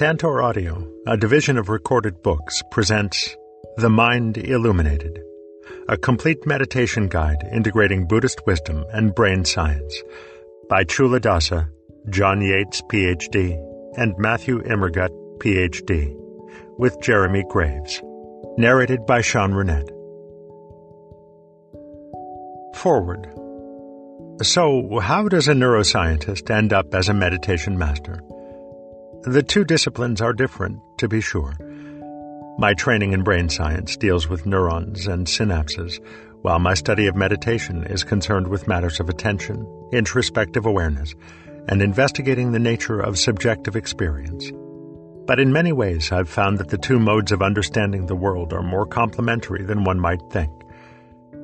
Tantor Audio, a division of recorded books, presents The Mind Illuminated, a complete meditation guide integrating Buddhist wisdom and brain science by Culadasa, John Yates, PhD, and Matthew Immergut, PhD, with Jeremy Graves. Narrated by Sean Runnette. Forward. So, how does a neuroscientist end up as a meditation master? The two disciplines are different, to be sure. My training in brain science deals with neurons and synapses, while my study of meditation is concerned with matters of attention, introspective awareness, and investigating the nature of subjective experience. But in many ways, I've found that the two modes of understanding the world are more complementary than one might think.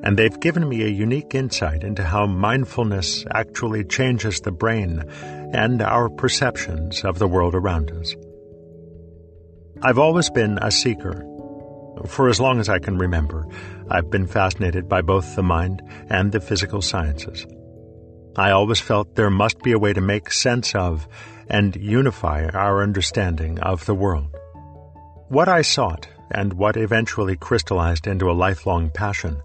And they've given me a unique insight into how mindfulness actually changes the brain and our perceptions of the world around us. I've always been a seeker. For as long as I can remember, I've been fascinated by both the mind and the physical sciences. I always felt there must be a way to make sense of and unify our understanding of the world. What I sought, and what eventually crystallized into a lifelong passion,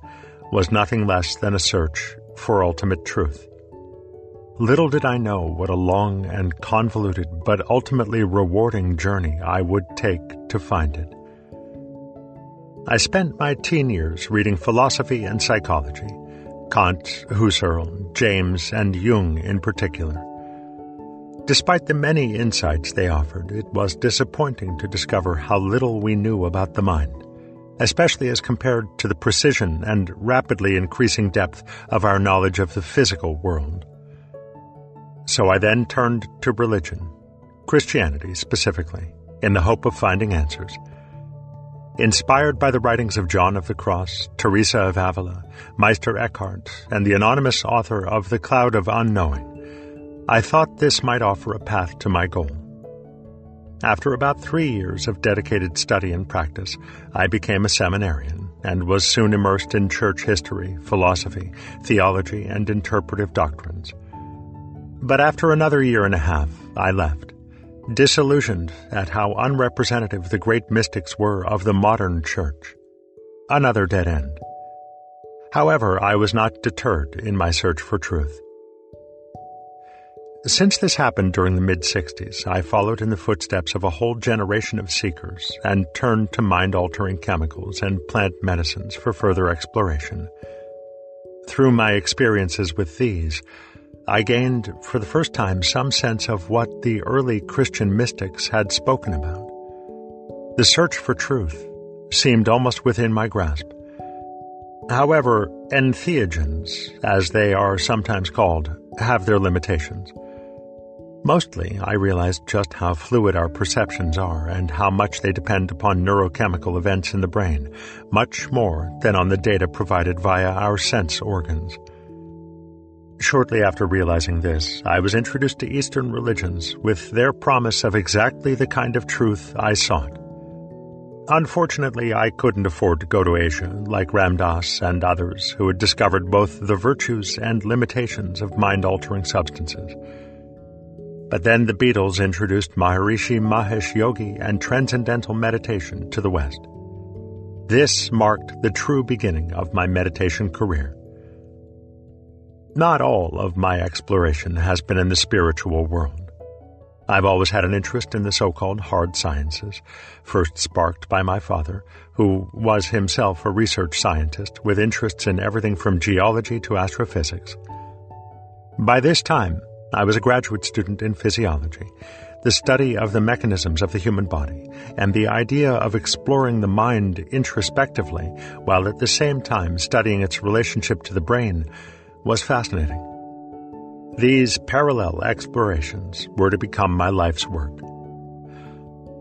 was nothing less than a search for ultimate truth. Little did I know what a long and convoluted but ultimately rewarding journey I would take to find it. I spent my teen years reading philosophy and psychology, Kant, Husserl, James, and Jung in particular. Despite the many insights they offered, it was disappointing to discover how little we knew about the mind, especially as compared to the precision and rapidly increasing depth of our knowledge of the physical world. So I then turned to religion, Christianity specifically, in the hope of finding answers. Inspired by the writings of John of the Cross, Teresa of Avila, Meister Eckhart, and the anonymous author of The Cloud of Unknowing, I thought this might offer a path to my goal. After about three years of dedicated study and practice, I became a seminarian and was soon immersed in church history, philosophy, theology, and interpretive doctrines. But after another year and a half, I left, disillusioned at how unrepresentative the great mystics were of the modern church. Another dead end. However, I was not deterred in my search for truth. Since this happened during the mid 60s, I followed in the footsteps of a whole generation of seekers and turned to mind altering chemicals and plant medicines for further exploration. Through my experiences with these, I gained for the first time some sense of what the early Christian mystics had spoken about. The search for truth seemed almost within my grasp. However, entheogens, as they are sometimes called, have their limitations. Mostly, I realized just how fluid our perceptions are and how much they depend upon neurochemical events in the brain, much more than on the data provided via our sense organs. Shortly after realizing this, I was introduced to Eastern religions with their promise of exactly the kind of truth I sought. Unfortunately, I couldn't afford to go to Asia like Ram Dass and others who had discovered both the virtues and limitations of mind altering substances. But then the Beatles introduced Maharishi Mahesh Yogi and transcendental meditation to the West. This marked the true beginning of my meditation career. Not all of my exploration has been in the spiritual world. I've always had an interest in the so called hard sciences, first sparked by my father, who was himself a research scientist with interests in everything from geology to astrophysics. By this time, I was a graduate student in physiology, the study of the mechanisms of the human body, and the idea of exploring the mind introspectively while at the same time studying its relationship to the brain was fascinating. These parallel explorations were to become my life's work.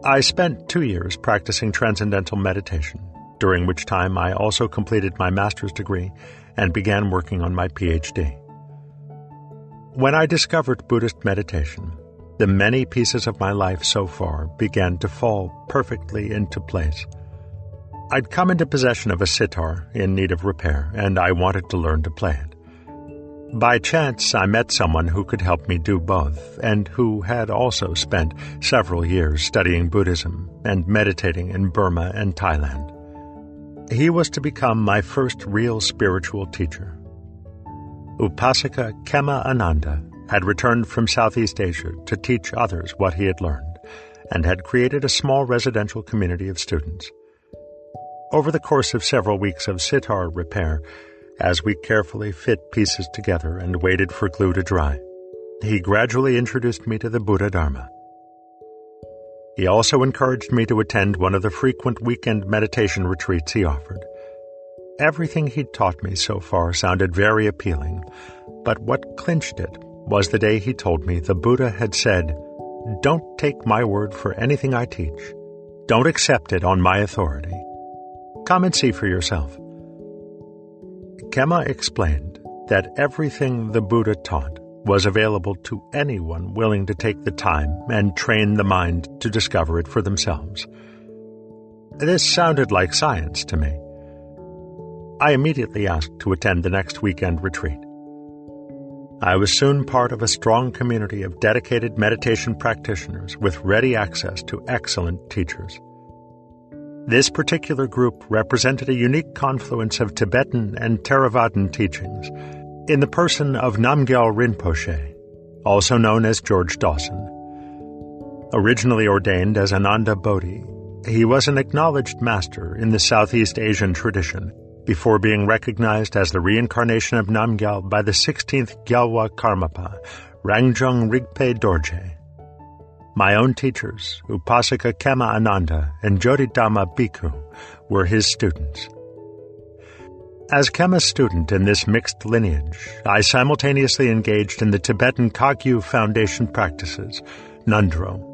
I spent two years practicing transcendental meditation, during which time I also completed my master's degree and began working on my PhD. When I discovered Buddhist meditation, the many pieces of my life so far began to fall perfectly into place. I'd come into possession of a sitar in need of repair, and I wanted to learn to play it. By chance, I met someone who could help me do both, and who had also spent several years studying Buddhism and meditating in Burma and Thailand. He was to become my first real spiritual teacher. Upasaka Kema Ananda had returned from Southeast Asia to teach others what he had learned, and had created a small residential community of students. Over the course of several weeks of sitar repair, as we carefully fit pieces together and waited for glue to dry, he gradually introduced me to the Buddha Dharma. He also encouraged me to attend one of the frequent weekend meditation retreats he offered. Everything he'd taught me so far sounded very appealing, but what clinched it was the day he told me the Buddha had said, Don't take my word for anything I teach. Don't accept it on my authority. Come and see for yourself. Kema explained that everything the Buddha taught was available to anyone willing to take the time and train the mind to discover it for themselves. This sounded like science to me. I immediately asked to attend the next weekend retreat. I was soon part of a strong community of dedicated meditation practitioners with ready access to excellent teachers. This particular group represented a unique confluence of Tibetan and Theravadan teachings in the person of Namgyal Rinpoche, also known as George Dawson. Originally ordained as Ananda Bodhi, he was an acknowledged master in the Southeast Asian tradition before being recognized as the reincarnation of Namgyal by the 16th Gyalwa Karmapa, Rangjung Rigpe Dorje. My own teachers, Upasaka Kema Ananda and Jotidhamma Bhikkhu, were his students. As Kema's student in this mixed lineage, I simultaneously engaged in the Tibetan Kagyu Foundation practices, Ngöndro,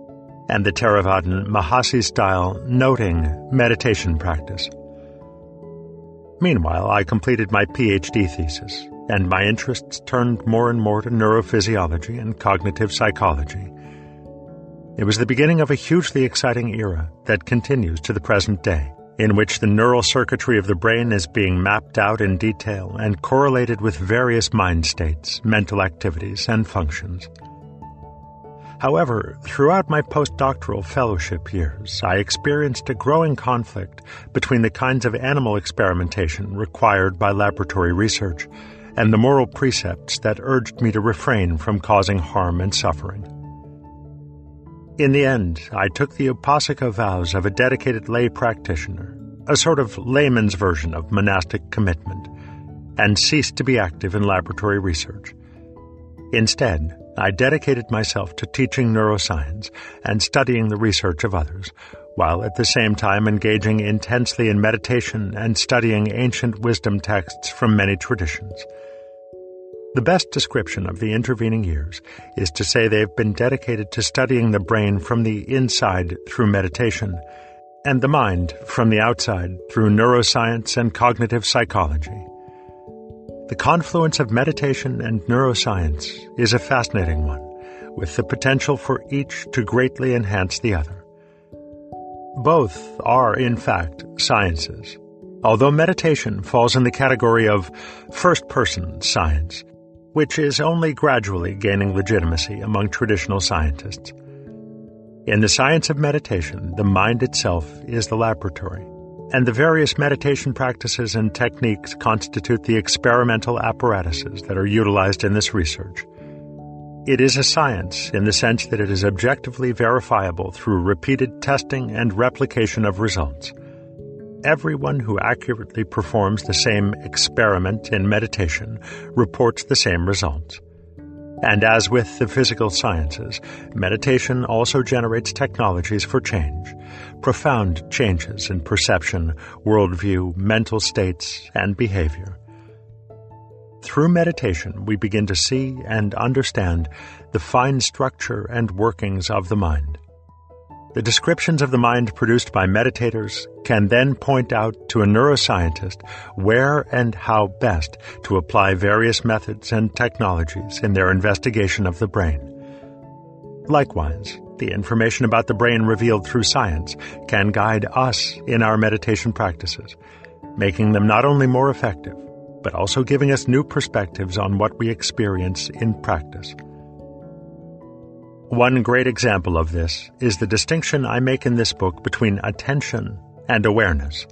and the Theravadan Mahasi style noting meditation practice. Meanwhile, I completed my PhD thesis, and my interests turned more and more to neurophysiology and cognitive psychology it was the beginning of a hugely exciting era that continues to the present day, in which the neural circuitry of the brain is being mapped out in detail and correlated with various mind states, mental activities, and functions. However, throughout my postdoctoral fellowship years, I experienced a growing conflict between the kinds of animal experimentation required by laboratory research and the moral precepts that urged me to refrain from causing harm and suffering. In the end, I took the upasaka vows of a dedicated lay practitioner, a sort of layman's version of monastic commitment, and ceased to be active in laboratory research. Instead, I dedicated myself to teaching neuroscience and studying the research of others, while at the same time engaging intensely in meditation and studying ancient wisdom texts from many traditions. The best description of the intervening years is to say they have been dedicated to studying the brain from the inside through meditation, and the mind from the outside through neuroscience and cognitive psychology. The confluence of meditation and neuroscience is a fascinating one, with the potential for each to greatly enhance the other. Both are, in fact, sciences, although meditation falls in the category of first person science which is only gradually gaining legitimacy among traditional scientists. In the science of meditation, the mind itself is the laboratory, and the various meditation practices and techniques constitute the experimental apparatuses that are utilized in this research. It is a science in the sense that it is objectively verifiable through repeated testing and replication of results everyone who accurately performs the same experiment in meditation reports the same results. And as with the physical sciences, meditation also generates technologies for change, profound changes in perception, worldview, mental states, and behavior. Through meditation, we begin to see and understand the fine structure and workings of the mind. The descriptions of the mind produced by meditators can then point out to a neuroscientist where and how best to apply various methods and technologies in their investigation of the brain. Likewise, the information about the brain revealed through science can guide us in our meditation practices, making them not only more effective, but also giving us new perspectives on what we experience in practice. One great example of this is the distinction I make in this book between attention and awareness.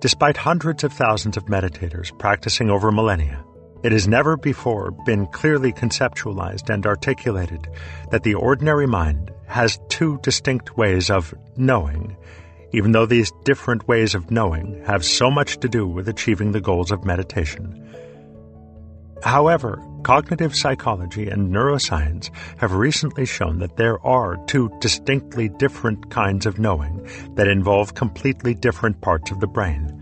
Despite hundreds of thousands of meditators practicing over millennia, it has never before been clearly conceptualized and articulated that the ordinary mind has two distinct ways of knowing, even though these different ways of knowing have so much to do with achieving the goals of meditation. However, cognitive psychology and neuroscience have recently shown that there are two distinctly different kinds of knowing that involve completely different parts of the brain.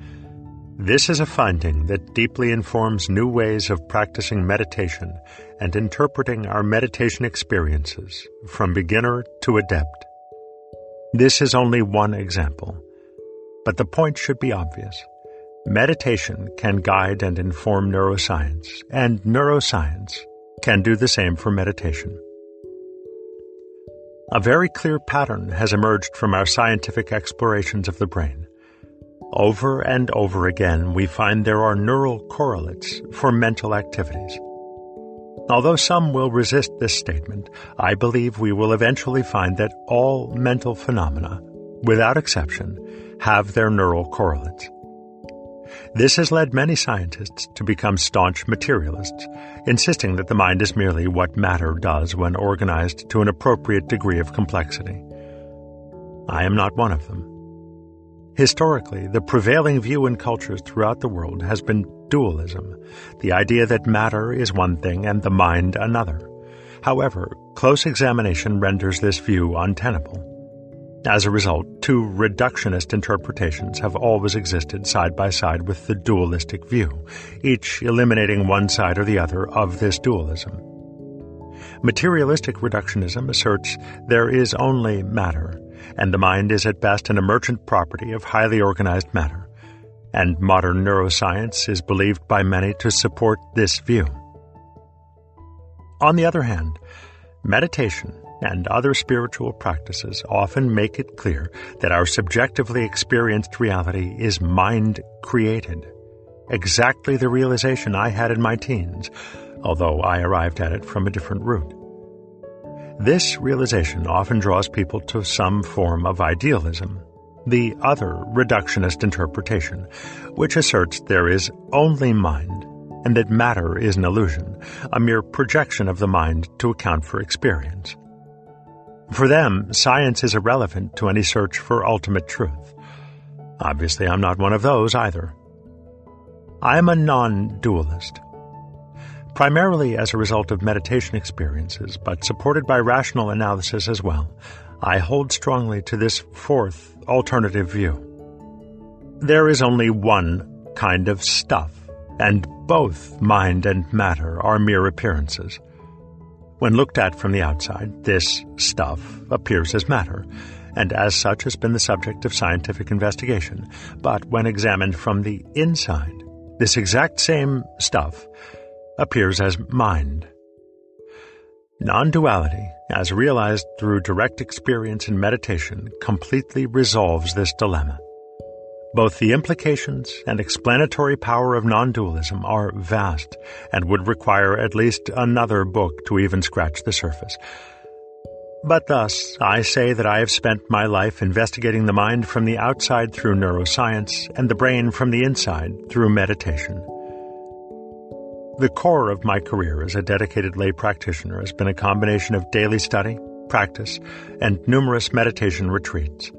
This is a finding that deeply informs new ways of practicing meditation and interpreting our meditation experiences from beginner to adept. This is only one example, but the point should be obvious. Meditation can guide and inform neuroscience, and neuroscience can do the same for meditation. A very clear pattern has emerged from our scientific explorations of the brain. Over and over again, we find there are neural correlates for mental activities. Although some will resist this statement, I believe we will eventually find that all mental phenomena, without exception, have their neural correlates. This has led many scientists to become staunch materialists, insisting that the mind is merely what matter does when organized to an appropriate degree of complexity. I am not one of them. Historically, the prevailing view in cultures throughout the world has been dualism, the idea that matter is one thing and the mind another. However, close examination renders this view untenable. As a result, two reductionist interpretations have always existed side by side with the dualistic view, each eliminating one side or the other of this dualism. Materialistic reductionism asserts there is only matter, and the mind is at best an emergent property of highly organized matter. And modern neuroscience is believed by many to support this view. On the other hand, meditation and other spiritual practices often make it clear that our subjectively experienced reality is mind created. Exactly the realization I had in my teens, although I arrived at it from a different route. This realization often draws people to some form of idealism, the other reductionist interpretation, which asserts there is only mind and that matter is an illusion, a mere projection of the mind to account for experience. For them, science is irrelevant to any search for ultimate truth. Obviously, I'm not one of those either. I am a non dualist. Primarily as a result of meditation experiences, but supported by rational analysis as well, I hold strongly to this fourth alternative view. There is only one kind of stuff, and both mind and matter are mere appearances. When looked at from the outside, this stuff appears as matter, and as such has been the subject of scientific investigation. But when examined from the inside, this exact same stuff appears as mind. Non duality, as realized through direct experience and meditation, completely resolves this dilemma. Both the implications and explanatory power of non dualism are vast and would require at least another book to even scratch the surface. But thus, I say that I have spent my life investigating the mind from the outside through neuroscience and the brain from the inside through meditation. The core of my career as a dedicated lay practitioner has been a combination of daily study, practice, and numerous meditation retreats.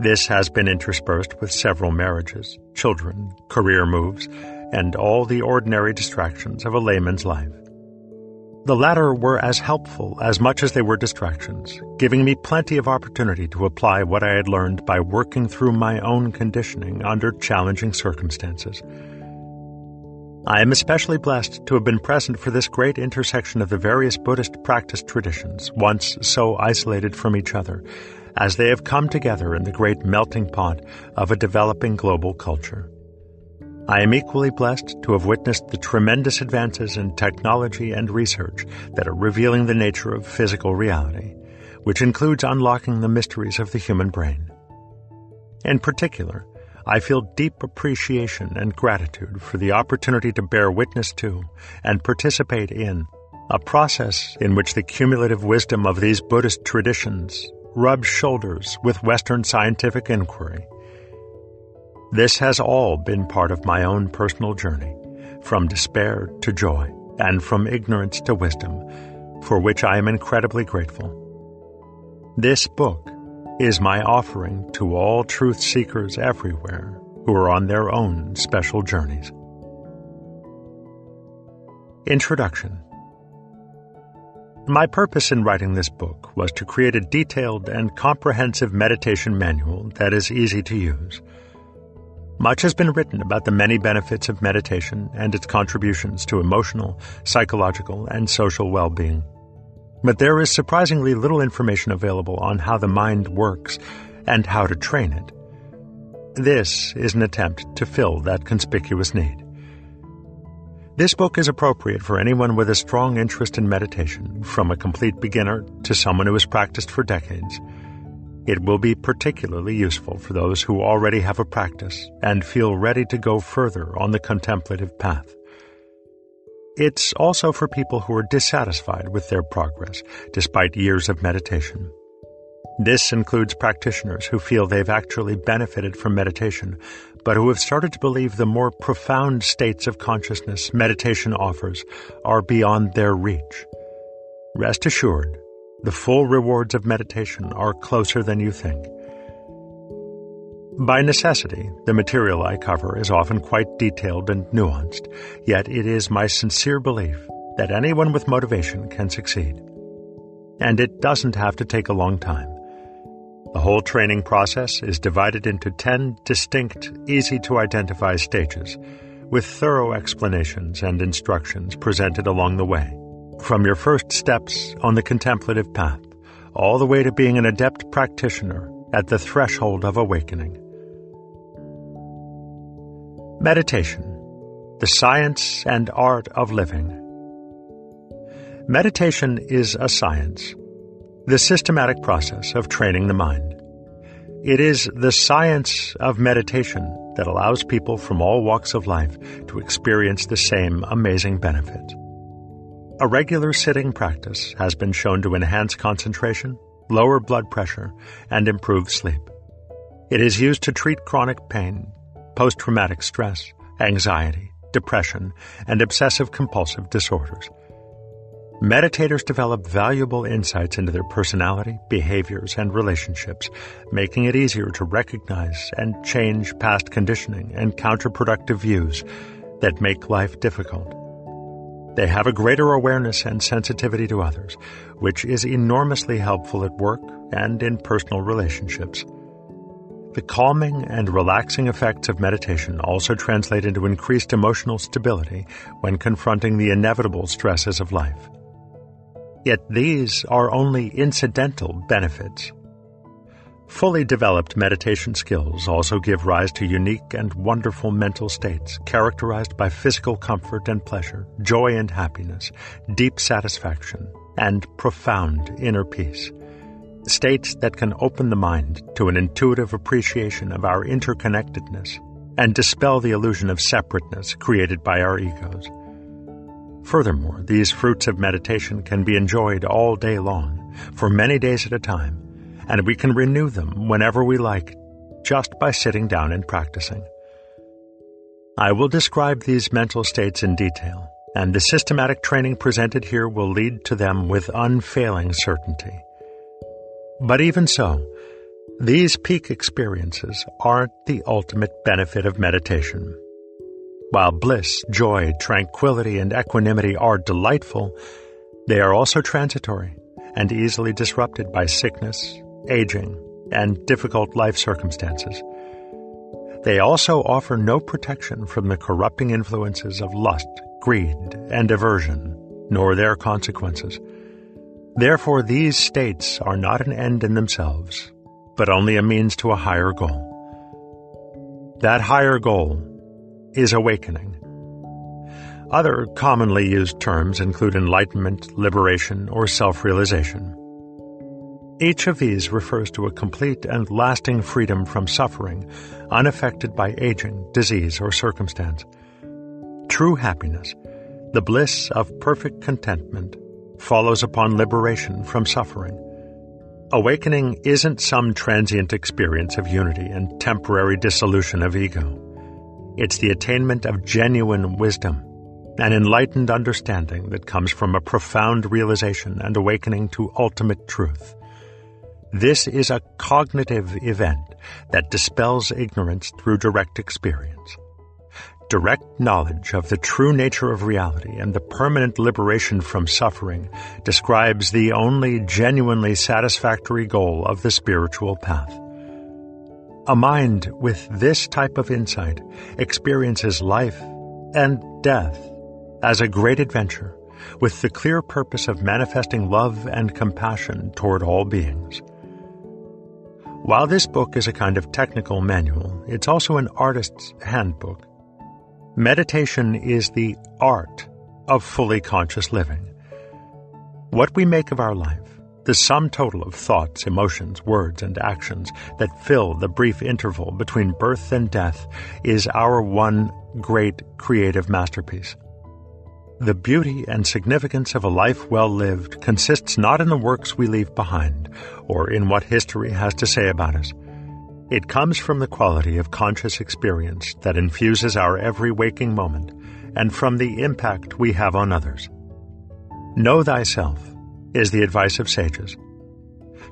This has been interspersed with several marriages, children, career moves, and all the ordinary distractions of a layman's life. The latter were as helpful as much as they were distractions, giving me plenty of opportunity to apply what I had learned by working through my own conditioning under challenging circumstances. I am especially blessed to have been present for this great intersection of the various Buddhist practice traditions, once so isolated from each other, as they have come together in the great melting pot of a developing global culture. I am equally blessed to have witnessed the tremendous advances in technology and research that are revealing the nature of physical reality, which includes unlocking the mysteries of the human brain. In particular, I feel deep appreciation and gratitude for the opportunity to bear witness to and participate in a process in which the cumulative wisdom of these Buddhist traditions rubs shoulders with Western scientific inquiry. This has all been part of my own personal journey, from despair to joy, and from ignorance to wisdom, for which I am incredibly grateful. This book is my offering to all truth seekers everywhere who are on their own special journeys. Introduction My purpose in writing this book was to create a detailed and comprehensive meditation manual that is easy to use. Much has been written about the many benefits of meditation and its contributions to emotional, psychological, and social well being. But there is surprisingly little information available on how the mind works and how to train it. This is an attempt to fill that conspicuous need. This book is appropriate for anyone with a strong interest in meditation, from a complete beginner to someone who has practiced for decades. It will be particularly useful for those who already have a practice and feel ready to go further on the contemplative path. It's also for people who are dissatisfied with their progress despite years of meditation. This includes practitioners who feel they've actually benefited from meditation, but who have started to believe the more profound states of consciousness meditation offers are beyond their reach. Rest assured, the full rewards of meditation are closer than you think. By necessity, the material I cover is often quite detailed and nuanced, yet it is my sincere belief that anyone with motivation can succeed. And it doesn't have to take a long time. The whole training process is divided into 10 distinct, easy to identify stages, with thorough explanations and instructions presented along the way, from your first steps on the contemplative path, all the way to being an adept practitioner at the threshold of awakening. Meditation The Science and Art of Living. Meditation is a science, the systematic process of training the mind. It is the science of meditation that allows people from all walks of life to experience the same amazing benefit. A regular sitting practice has been shown to enhance concentration, lower blood pressure, and improve sleep. It is used to treat chronic pain, post traumatic stress, anxiety, depression, and obsessive compulsive disorders. Meditators develop valuable insights into their personality, behaviors, and relationships, making it easier to recognize and change past conditioning and counterproductive views that make life difficult. They have a greater awareness and sensitivity to others, which is enormously helpful at work and in personal relationships. The calming and relaxing effects of meditation also translate into increased emotional stability when confronting the inevitable stresses of life. Yet these are only incidental benefits. Fully developed meditation skills also give rise to unique and wonderful mental states characterized by physical comfort and pleasure, joy and happiness, deep satisfaction, and profound inner peace states that can open the mind to an intuitive appreciation of our interconnectedness and dispel the illusion of separateness created by our egos. Furthermore, these fruits of meditation can be enjoyed all day long, for many days at a time, and we can renew them whenever we like, just by sitting down and practicing. I will describe these mental states in detail, and the systematic training presented here will lead to them with unfailing certainty. But even so, these peak experiences aren't the ultimate benefit of meditation. While bliss, joy, tranquility, and equanimity are delightful, they are also transitory and easily disrupted by sickness, aging, and difficult life circumstances. They also offer no protection from the corrupting influences of lust, greed, and aversion, nor their consequences. Therefore, these states are not an end in themselves, but only a means to a higher goal. That higher goal is awakening. Other commonly used terms include enlightenment, liberation, or self realization. Each of these refers to a complete and lasting freedom from suffering, unaffected by aging, disease, or circumstance. True happiness, the bliss of perfect contentment, follows upon liberation from suffering. Awakening isn't some transient experience of unity and temporary dissolution of ego. It's the attainment of genuine wisdom, an enlightened understanding that comes from a profound realization and awakening to ultimate truth. This is a cognitive event that dispels ignorance through direct experience. Direct knowledge of the true nature of reality and the permanent liberation from suffering describes the only genuinely satisfactory goal of the spiritual path. A mind with this type of insight experiences life and death as a great adventure with the clear purpose of manifesting love and compassion toward all beings. While this book is a kind of technical manual, it's also an artist's handbook. Meditation is the art of fully conscious living. What we make of our life, the sum total of thoughts, emotions, words, and actions that fill the brief interval between birth and death, is our one great creative masterpiece. The beauty and significance of a life well lived consists not in the works we leave behind, or in what history has to say about us. It comes from the quality of conscious experience that infuses our every waking moment, and from the impact we have on others. Know thyself is the advice of sages.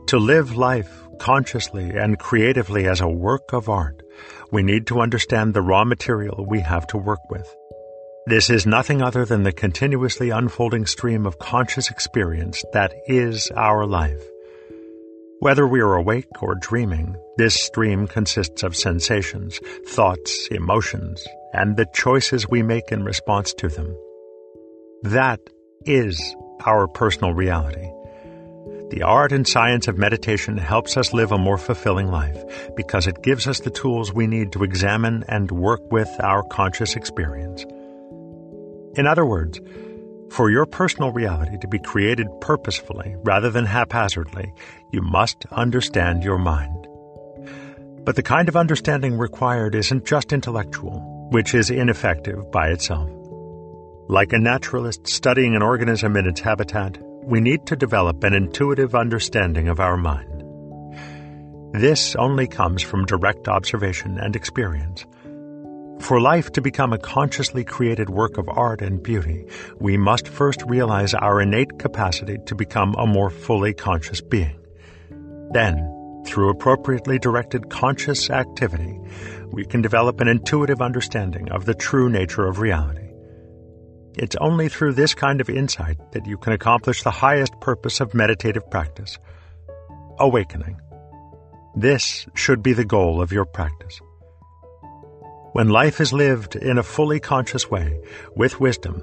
To live life consciously and creatively as a work of art, we need to understand the raw material we have to work with. This is nothing other than the continuously unfolding stream of conscious experience that is our life. Whether we are awake or dreaming, this stream consists of sensations, thoughts, emotions, and the choices we make in response to them. That is our personal reality. The art and science of meditation helps us live a more fulfilling life because it gives us the tools we need to examine and work with our conscious experience. In other words, for your personal reality to be created purposefully rather than haphazardly, you must understand your mind. But the kind of understanding required isn't just intellectual, which is ineffective by itself. Like a naturalist studying an organism in its habitat, we need to develop an intuitive understanding of our mind. This only comes from direct observation and experience. For life to become a consciously created work of art and beauty, we must first realize our innate capacity to become a more fully conscious being. Then, through appropriately directed conscious activity, we can develop an intuitive understanding of the true nature of reality. It's only through this kind of insight that you can accomplish the highest purpose of meditative practice awakening. This should be the goal of your practice. When life is lived in a fully conscious way, with wisdom,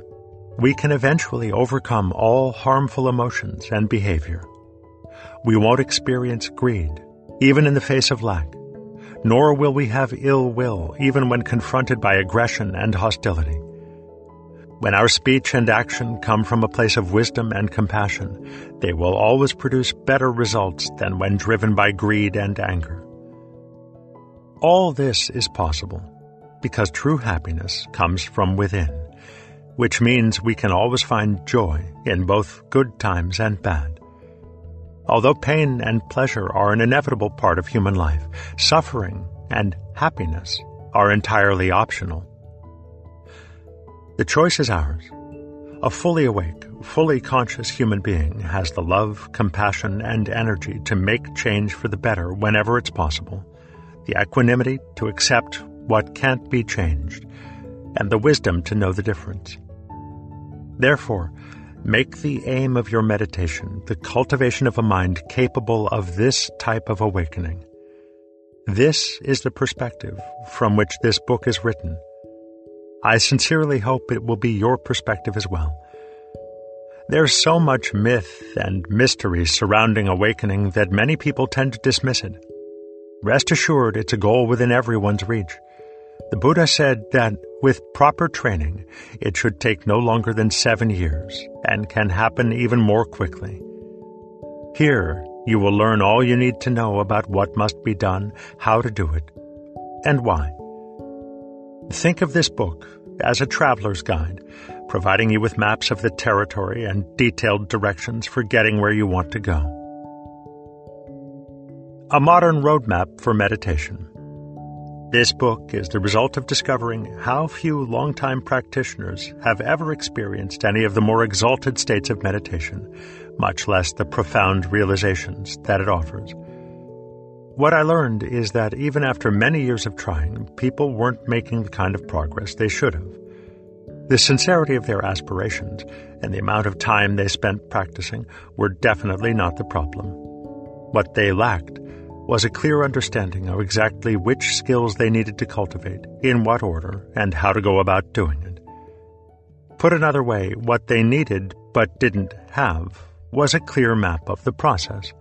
we can eventually overcome all harmful emotions and behavior. We won't experience greed, even in the face of lack, nor will we have ill will, even when confronted by aggression and hostility. When our speech and action come from a place of wisdom and compassion, they will always produce better results than when driven by greed and anger. All this is possible because true happiness comes from within, which means we can always find joy in both good times and bad. Although pain and pleasure are an inevitable part of human life, suffering and happiness are entirely optional. The choice is ours. A fully awake, fully conscious human being has the love, compassion, and energy to make change for the better whenever it's possible, the equanimity to accept what can't be changed, and the wisdom to know the difference. Therefore, make the aim of your meditation the cultivation of a mind capable of this type of awakening. This is the perspective from which this book is written. I sincerely hope it will be your perspective as well. There's so much myth and mystery surrounding awakening that many people tend to dismiss it. Rest assured, it's a goal within everyone's reach. The Buddha said that with proper training, it should take no longer than seven years and can happen even more quickly. Here, You will learn all you need to know about what must be done, how to do it, and why. Think of this book as a traveler's guide, providing you with maps of the territory and detailed directions for getting where you want to go. A modern roadmap for meditation. This book is the result of discovering how few longtime practitioners have ever experienced any of the more exalted states of meditation, much less the profound realizations that it offers. What I learned is that even after many years of trying, people weren't making the kind of progress they should have. The sincerity of their aspirations and the amount of time they spent practicing were definitely not the problem. What they lacked was a clear understanding of exactly which skills they needed to cultivate, in what order, and how to go about doing it. Put another way, what they needed but didn't have was a clear map of the process.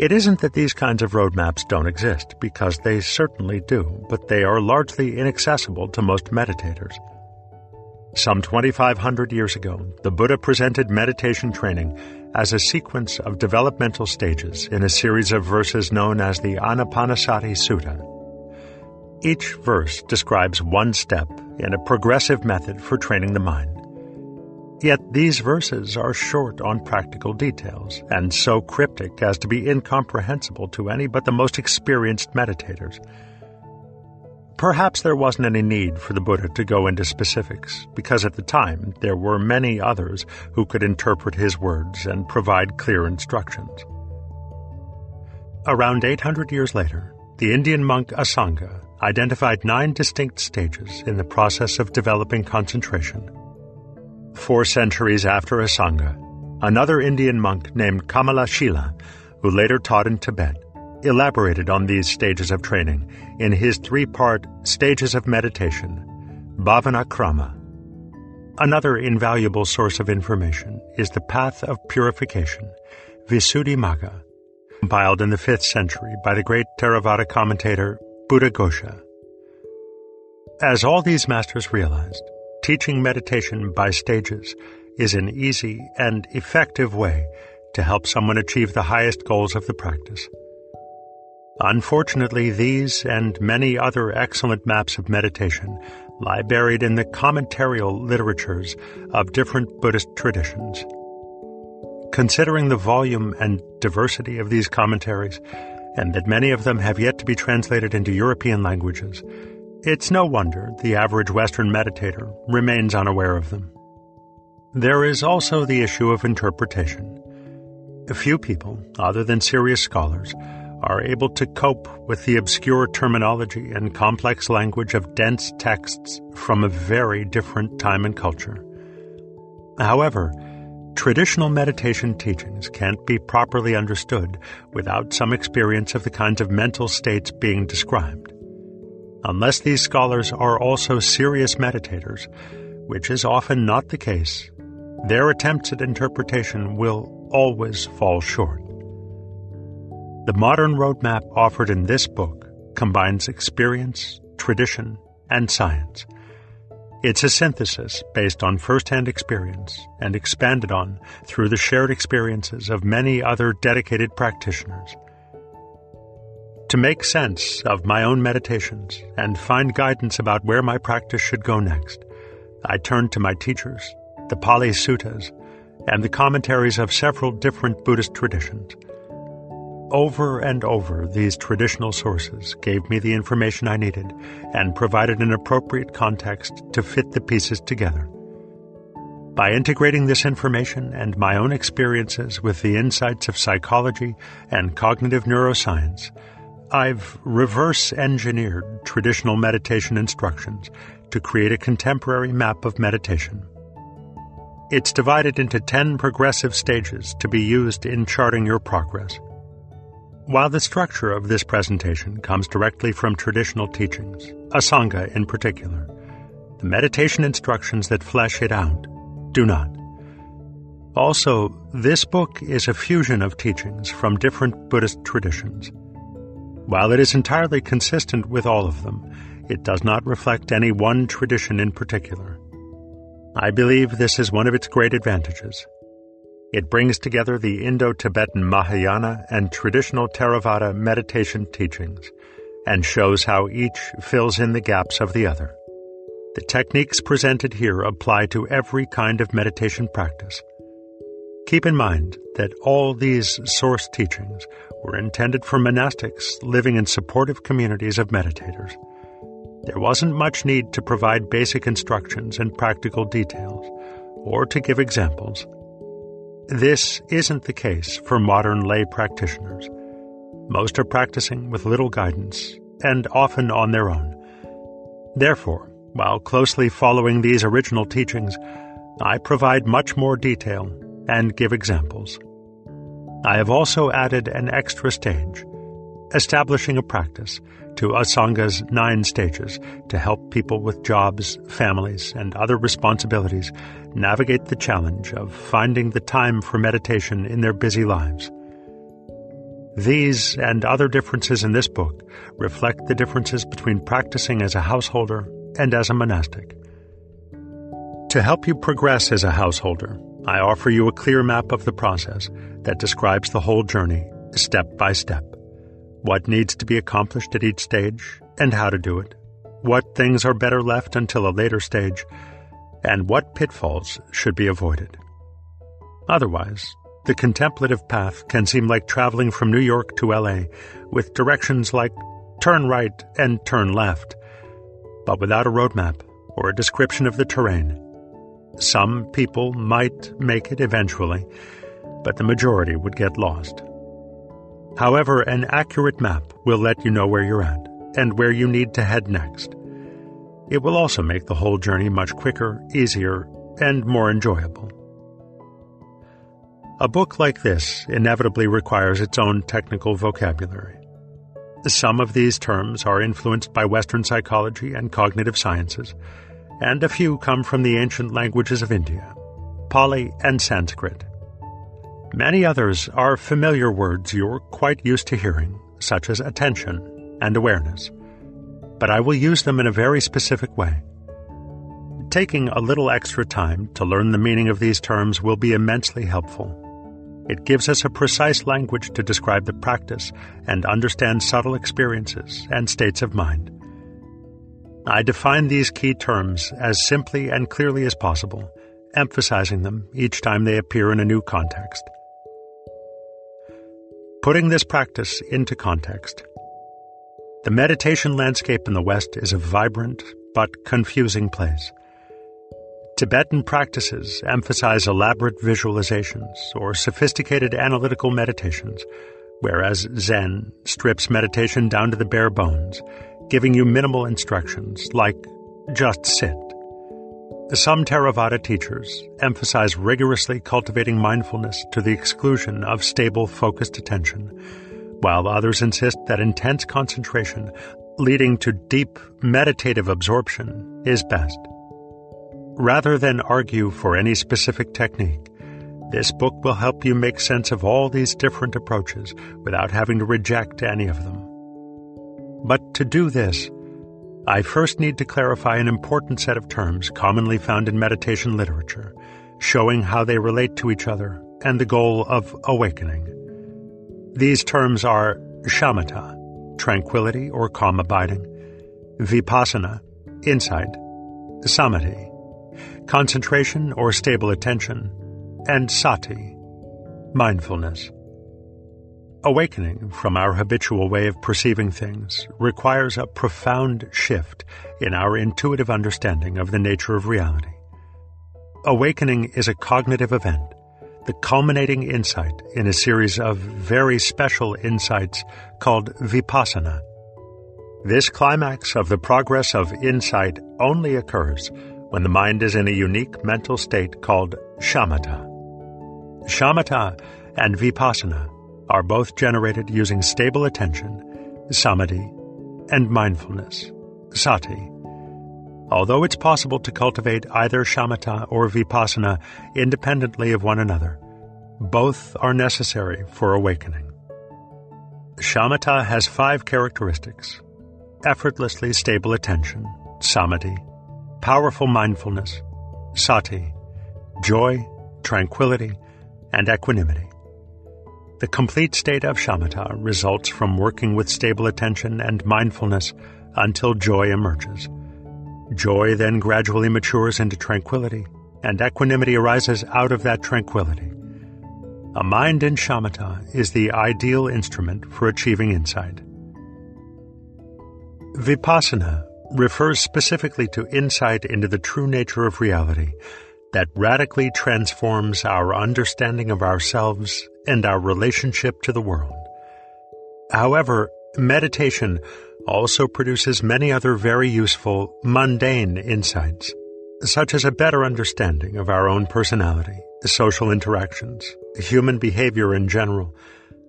It isn't that these kinds of roadmaps don't exist, because they certainly do, but they are largely inaccessible to most meditators. Some 2,500 years ago, the Buddha presented meditation training as a sequence of developmental stages in a series of verses known as the Anapanasati Sutta. Each verse describes one step in a progressive method for training the mind. Yet these verses are short on practical details and so cryptic as to be incomprehensible to any but the most experienced meditators. Perhaps there wasn't any need for the Buddha to go into specifics, because at the time there were many others who could interpret his words and provide clear instructions. Around 800 years later, the Indian monk Asanga identified nine distinct stages in the process of developing concentration. Four centuries after Asanga, another Indian monk named Kamalashila, who later taught in Tibet, elaborated on these stages of training in his three part Stages of Meditation, Bhavana Krama. Another invaluable source of information is the Path of Purification, Visuddhimagga, compiled in the 5th century by the great Theravada commentator Buddha Buddhaghosa. As all these masters realized, teaching meditation by stages is an easy and effective way to help someone achieve the highest goals of the practice. Unfortunately, these and many other excellent maps of meditation lie buried in the commentarial literatures of different Buddhist traditions. Considering the volume and diversity of these commentaries, and that many of them have yet to be translated into European languages, it's no wonder the average Western meditator remains unaware of them. There is also the issue of interpretation. Few people, other than serious scholars, are able to cope with the obscure terminology and complex language of dense texts from a very different time and culture. However, traditional meditation teachings can't be properly understood without some experience of the kinds of mental states being described. Unless these scholars are also serious meditators, which is often not the case, their attempts at interpretation will always fall short. The modern roadmap offered in this book combines experience, tradition, and science. It's a synthesis based on first-hand experience and expanded on through the shared experiences of many other dedicated practitioners. To make sense of my own meditations and find guidance about where my practice should go next, I turned to my teachers, the Pali Suttas, and the commentaries of several different Buddhist traditions – over and over, these traditional sources gave me the information I needed and provided an appropriate context to fit the pieces together. By integrating this information and my own experiences with the insights of psychology and cognitive neuroscience, I've reverse engineered traditional meditation instructions to create a contemporary map of meditation. It's divided into 10 progressive stages to be used in charting your progress. While the structure of this presentation comes directly from traditional teachings, Asanga in particular, the meditation instructions that flesh it out do not. Also, this book is a fusion of teachings from different Buddhist traditions. While it is entirely consistent with all of them, it does not reflect any one tradition in particular. I believe this is one of its great advantages. It brings together the Indo Tibetan Mahayana and traditional Theravada meditation teachings and shows how each fills in the gaps of the other. The techniques presented here apply to every kind of meditation practice. Keep in mind that all these source teachings were intended for monastics living in supportive communities of meditators. There wasn't much need to provide basic instructions and practical details, or to give examples. This isn't the case for modern lay practitioners. Most are practicing with little guidance and often on their own. Therefore, while closely following these original teachings, I provide much more detail and give examples. I have also added an extra stage, establishing a practice to Asanga's nine stages to help people with jobs, families, and other responsibilities navigate the challenge of finding the time for meditation in their busy lives. These and other differences in this book reflect the differences between practicing as a householder and as a monastic. To help you progress as a householder, I offer you a clear map of the process that describes the whole journey, step by step what needs to be accomplished at each stage, and how to do it, what things are better left until a later stage, and what pitfalls should be avoided. Otherwise, the contemplative path can seem like traveling from New York to LA with directions like turn right and turn left, but without a roadmap or a description of the terrain. Some people might make it eventually, but the majority would get lost. However, an accurate map will let you know where you're at and where you need to head next. It will also make the whole journey much quicker, easier, and more enjoyable. A book like this inevitably requires its own technical vocabulary. Some of these terms are influenced by Western psychology and cognitive sciences, and a few come from the ancient languages of India, Pali and Sanskrit. Many others are familiar words you're quite used to hearing, such as attention and awareness, but I will use them in a very specific way. Taking a little extra time to learn the meaning of these terms will be immensely helpful. It gives us a precise language to describe the practice and understand subtle experiences and states of mind. I define these key terms as simply and clearly as possible, emphasizing them each time they appear in a new context. Putting this practice into context. The meditation landscape in the West is a vibrant but confusing place. Tibetan practices emphasize elaborate visualizations or sophisticated analytical meditations, whereas Zen strips meditation down to the bare bones, giving you minimal instructions like just sit. Some Theravada teachers emphasize rigorously cultivating mindfulness to the exclusion of stable, focused attention, while others insist that intense concentration, leading to deep meditative absorption, is best. Rather than argue for any specific technique, this book will help you make sense of all these different approaches without having to reject any of them. But to do this, I first need to clarify an important set of terms commonly found in meditation literature, showing how they relate to each other and the goal of awakening. These terms are shamatha, tranquility or calm abiding, vipassana, insight, samadhi, concentration or stable attention, and sati, mindfulness. Awakening from our habitual way of perceiving things requires a profound shift in our intuitive understanding of the nature of reality. Awakening is a cognitive event, the culminating insight in a series of very special insights called vipassana. This climax of the progress of insight only occurs when the mind is in a unique mental state called shamatha. Shamatha and vipassana are both generated using stable attention, samadhi, and mindfulness, sati. Although it's possible to cultivate either shamatha or vipassana independently of one another, both are necessary for awakening. Shamatha has five characteristics effortlessly stable attention, samadhi, powerful mindfulness, sati, joy, tranquility, and equanimity. The complete state of shamatha results from working with stable attention and mindfulness until joy emerges. Joy then gradually matures into tranquility, and equanimity arises out of that tranquility. A mind in shamatha is the ideal instrument for achieving insight. Vipassana refers specifically to insight into the true nature of reality that radically transforms our understanding of ourselves and our relationship to the world. However, meditation also produces many other very useful, mundane insights, such as a better understanding of our own personality, social interactions, human behavior in general,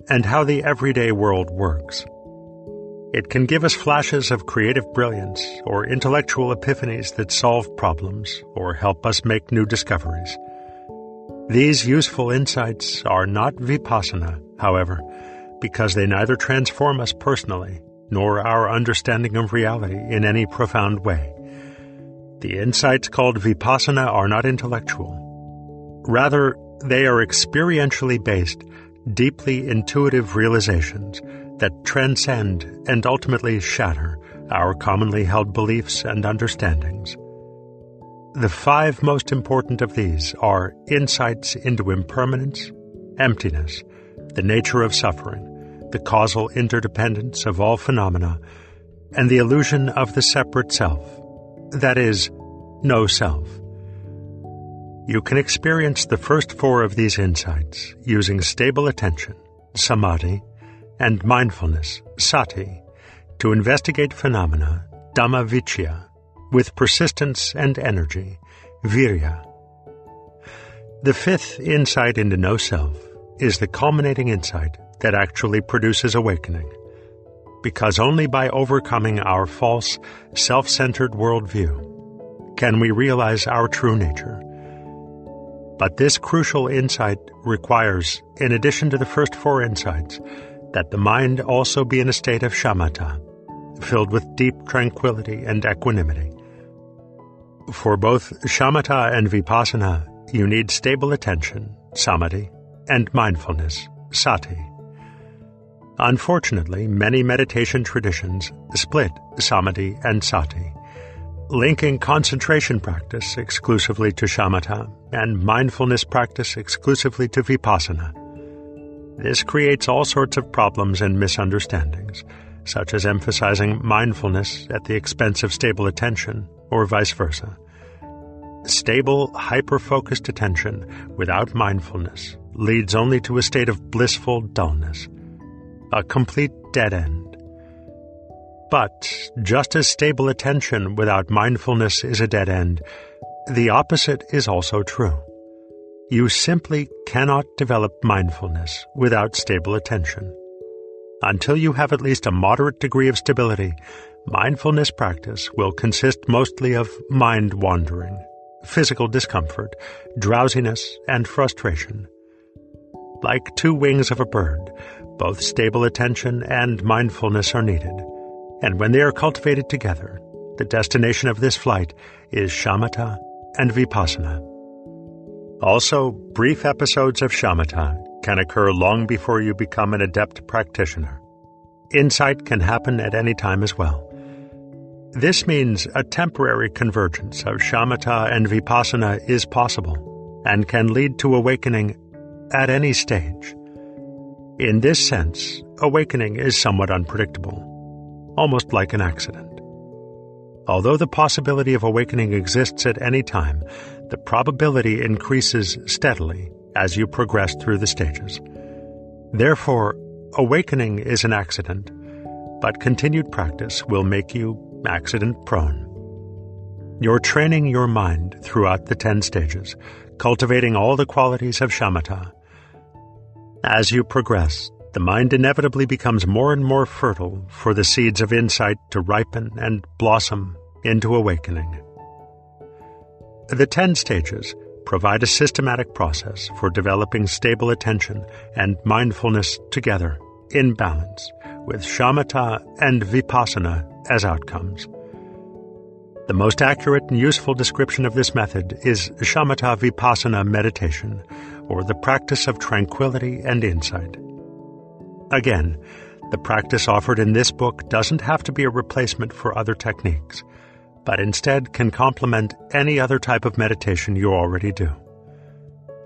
and how the everyday world works. It can give us flashes of creative brilliance or intellectual epiphanies that solve problems or help us make new discoveries. These useful insights are not vipassana, however, because they neither transform us personally nor our understanding of reality in any profound way. The insights called vipassana are not intellectual. Rather, they are experientially based, deeply intuitive realizations that transcend and ultimately shatter our commonly held beliefs and understandings. The five most important of these are insights into impermanence, emptiness, the nature of suffering, the causal interdependence of all phenomena, and the illusion of the separate self, that is, no self. You can experience the first four of these insights using stable attention, samadhi, and mindfulness, sati, to investigate phenomena, dhammavicaya, with persistence and energy, virya. The fifth insight into no self is the culminating insight that actually produces awakening. Because only by overcoming our false, self centered worldview can we realize our true nature. But this crucial insight requires, in addition to the first four insights, that the mind also be in a state of shamatha, filled with deep tranquility and equanimity. For both shamatha and vipassana, you need stable attention, samadhi, and mindfulness, sati. Unfortunately, many meditation traditions split samadhi and sati, linking concentration practice exclusively to shamatha and mindfulness practice exclusively to vipassana. This creates all sorts of problems and misunderstandings, such as emphasizing mindfulness at the expense of stable attention, or vice versa. Stable, hyper focused attention without mindfulness leads only to a state of blissful dullness, a complete dead end. But just as stable attention without mindfulness is a dead end, the opposite is also true. You simply cannot develop mindfulness without stable attention. Until you have at least a moderate degree of stability, mindfulness practice will consist mostly of mind wandering, physical discomfort, drowsiness, and frustration. Like two wings of a bird, both stable attention and mindfulness are needed, and when they are cultivated together, the destination of this flight is shamatha and vipassana. Also, brief episodes of shamatha can occur long before you become an adept practitioner. Insight can happen at any time as well. This means a temporary convergence of shamatha and vipassana is possible and can lead to awakening at any stage. In this sense, awakening is somewhat unpredictable, almost like an accident. Although the possibility of awakening exists at any time, the probability increases steadily as you progress through the stages. Therefore, awakening is an accident, but continued practice will make you accident prone. You're training your mind throughout the ten stages, cultivating all the qualities of shamatha. As you progress, the mind inevitably becomes more and more fertile for the seeds of insight to ripen and blossom into awakening. The 10 stages provide a systematic process for developing stable attention and mindfulness together in balance with shamatha and vipassana as outcomes. The most accurate and useful description of this method is shamatha vipassana meditation, or the practice of tranquility and insight. Again, the practice offered in this book doesn't have to be a replacement for other techniques, but instead can complement any other type of meditation you already do.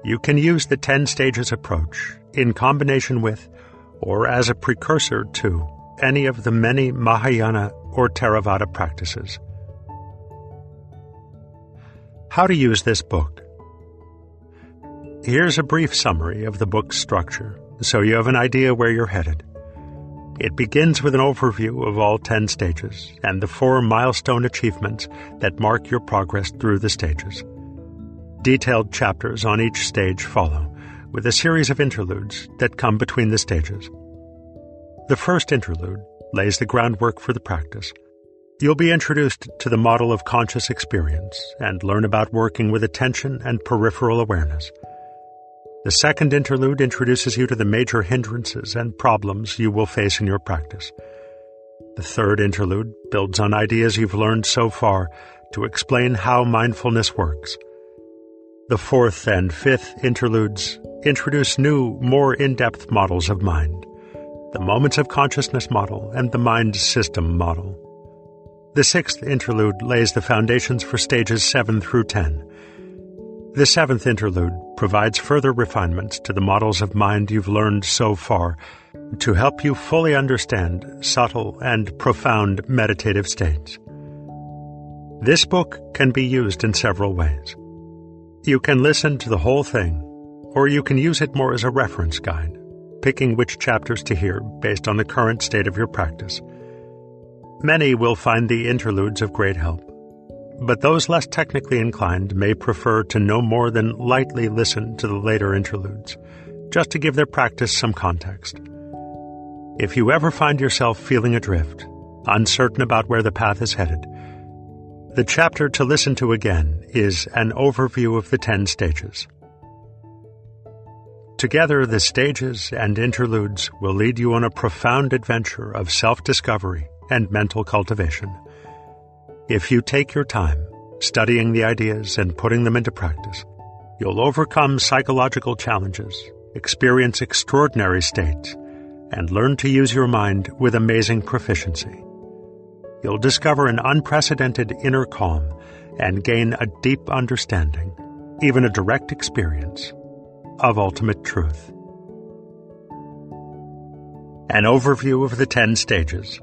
You can use the 10 stages approach in combination with or as a precursor to any of the many Mahayana or Theravada practices. How to use this book. Here's a brief summary of the book's structure so you have an idea where you're headed. It begins with an overview of all 10 stages and the four milestone achievements that mark your progress through the stages. Detailed chapters on each stage follow, with a series of interludes that come between the stages. The first interlude lays the groundwork for the practice. You'll be introduced to the model of conscious experience and learn about working with attention and peripheral awareness. The second interlude introduces you to the major hindrances and problems you will face in your practice. The third interlude builds on ideas you've learned so far to explain how mindfulness works. The fourth and fifth interludes introduce new, more in depth models of mind the moments of consciousness model and the mind system model. The sixth interlude lays the foundations for stages 7 through 10 the seventh interlude provides further refinements to the models of mind you've learned so far to help you fully understand subtle and profound meditative states. This book can be used in several ways. You can listen to the whole thing, or you can use it more as a reference guide, picking which chapters to hear based on the current state of your practice. Many will find the interludes of great help but those less technically inclined may prefer to no more than lightly listen to the later interludes, just to give their practice some context. If you ever find yourself feeling adrift, uncertain about where the path is headed, the chapter to listen to again is an overview of the ten stages. Together, the stages and interludes will lead you on a profound adventure of self discovery and mental cultivation. If you take your time, studying the ideas and putting them into practice, you'll overcome psychological challenges, experience extraordinary states, and learn to use your mind with amazing proficiency. You'll discover an unprecedented inner calm and gain a deep understanding, even a direct experience, of ultimate truth. An overview of the ten stages.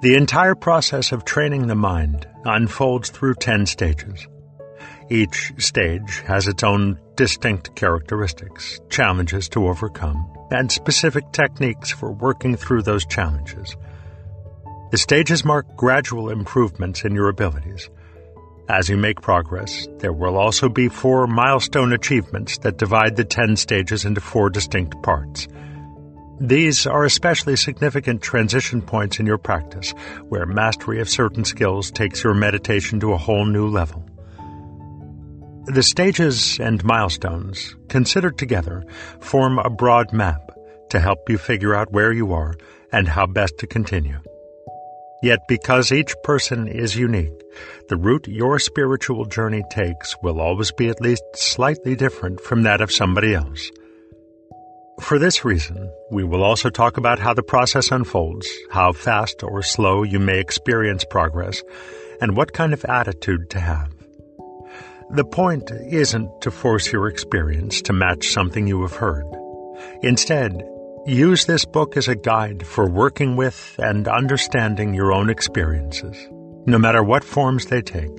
The entire process of training the mind unfolds through 10 stages. Each stage has its own distinct characteristics, challenges to overcome, and specific techniques for working through those challenges. The stages mark gradual improvements in your abilities. As you make progress, there will also be four milestone achievements that divide the 10 stages into four distinct parts. These are especially significant transition points in your practice, where mastery of certain skills takes your meditation to a whole new level. The stages and milestones, considered together, form a broad map to help you figure out where you are and how best to continue. Yet, because each person is unique, the route your spiritual journey takes will always be at least slightly different from that of somebody else. For this reason, we will also talk about how the process unfolds, how fast or slow you may experience progress, and what kind of attitude to have. The point isn't to force your experience to match something you have heard. Instead, use this book as a guide for working with and understanding your own experiences, no matter what forms they take.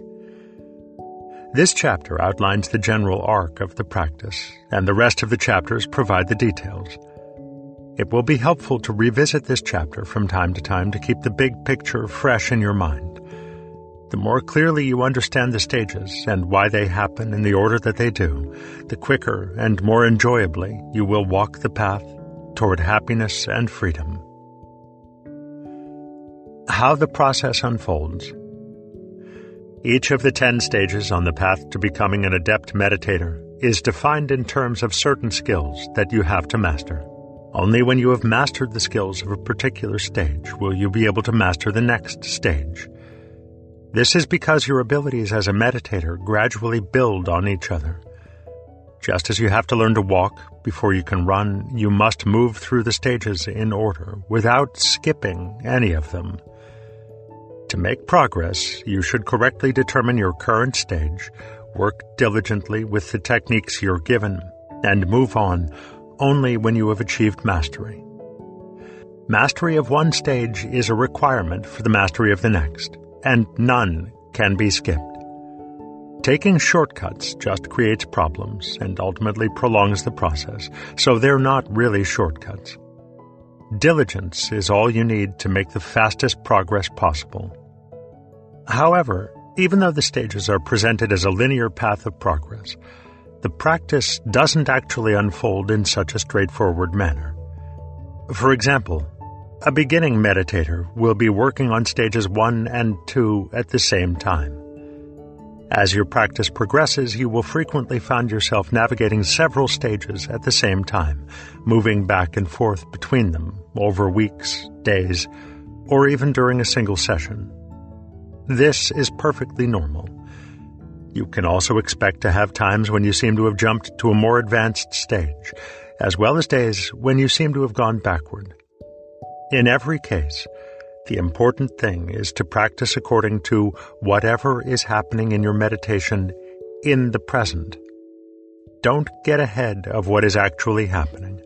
This chapter outlines the general arc of the practice, and the rest of the chapters provide the details. It will be helpful to revisit this chapter from time to time to keep the big picture fresh in your mind. The more clearly you understand the stages and why they happen in the order that they do, the quicker and more enjoyably you will walk the path toward happiness and freedom. How the process unfolds. Each of the ten stages on the path to becoming an adept meditator is defined in terms of certain skills that you have to master. Only when you have mastered the skills of a particular stage will you be able to master the next stage. This is because your abilities as a meditator gradually build on each other. Just as you have to learn to walk before you can run, you must move through the stages in order without skipping any of them. To make progress, you should correctly determine your current stage, work diligently with the techniques you're given, and move on only when you have achieved mastery. Mastery of one stage is a requirement for the mastery of the next, and none can be skipped. Taking shortcuts just creates problems and ultimately prolongs the process, so they're not really shortcuts. Diligence is all you need to make the fastest progress possible. However, even though the stages are presented as a linear path of progress, the practice doesn't actually unfold in such a straightforward manner. For example, a beginning meditator will be working on stages 1 and 2 at the same time. As your practice progresses, you will frequently find yourself navigating several stages at the same time, moving back and forth between them over weeks, days, or even during a single session. This is perfectly normal. You can also expect to have times when you seem to have jumped to a more advanced stage, as well as days when you seem to have gone backward. In every case, the important thing is to practice according to whatever is happening in your meditation in the present. Don't get ahead of what is actually happening.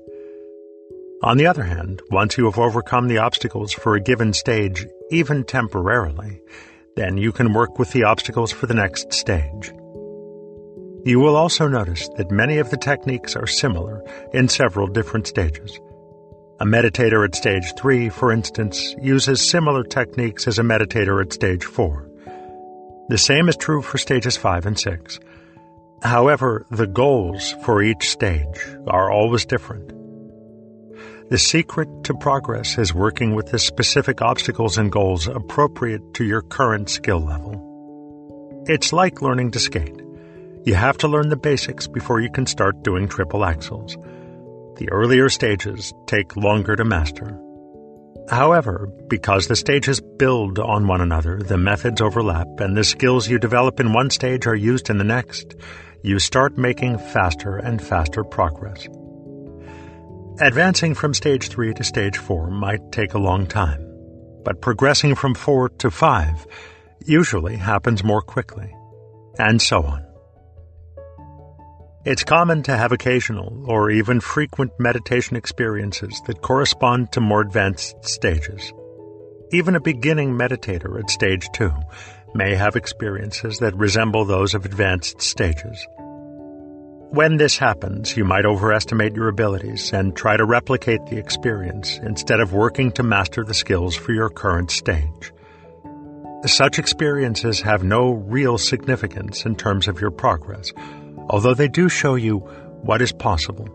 On the other hand, once you have overcome the obstacles for a given stage, even temporarily, then you can work with the obstacles for the next stage. You will also notice that many of the techniques are similar in several different stages. A meditator at stage 3, for instance, uses similar techniques as a meditator at stage 4. The same is true for stages 5 and 6. However, the goals for each stage are always different. The secret to progress is working with the specific obstacles and goals appropriate to your current skill level. It's like learning to skate. You have to learn the basics before you can start doing triple axels. The earlier stages take longer to master. However, because the stages build on one another, the methods overlap, and the skills you develop in one stage are used in the next, you start making faster and faster progress. Advancing from stage 3 to stage 4 might take a long time, but progressing from 4 to 5 usually happens more quickly, and so on. It's common to have occasional or even frequent meditation experiences that correspond to more advanced stages. Even a beginning meditator at stage 2 may have experiences that resemble those of advanced stages. When this happens, you might overestimate your abilities and try to replicate the experience instead of working to master the skills for your current stage. Such experiences have no real significance in terms of your progress although they do show you what is possible.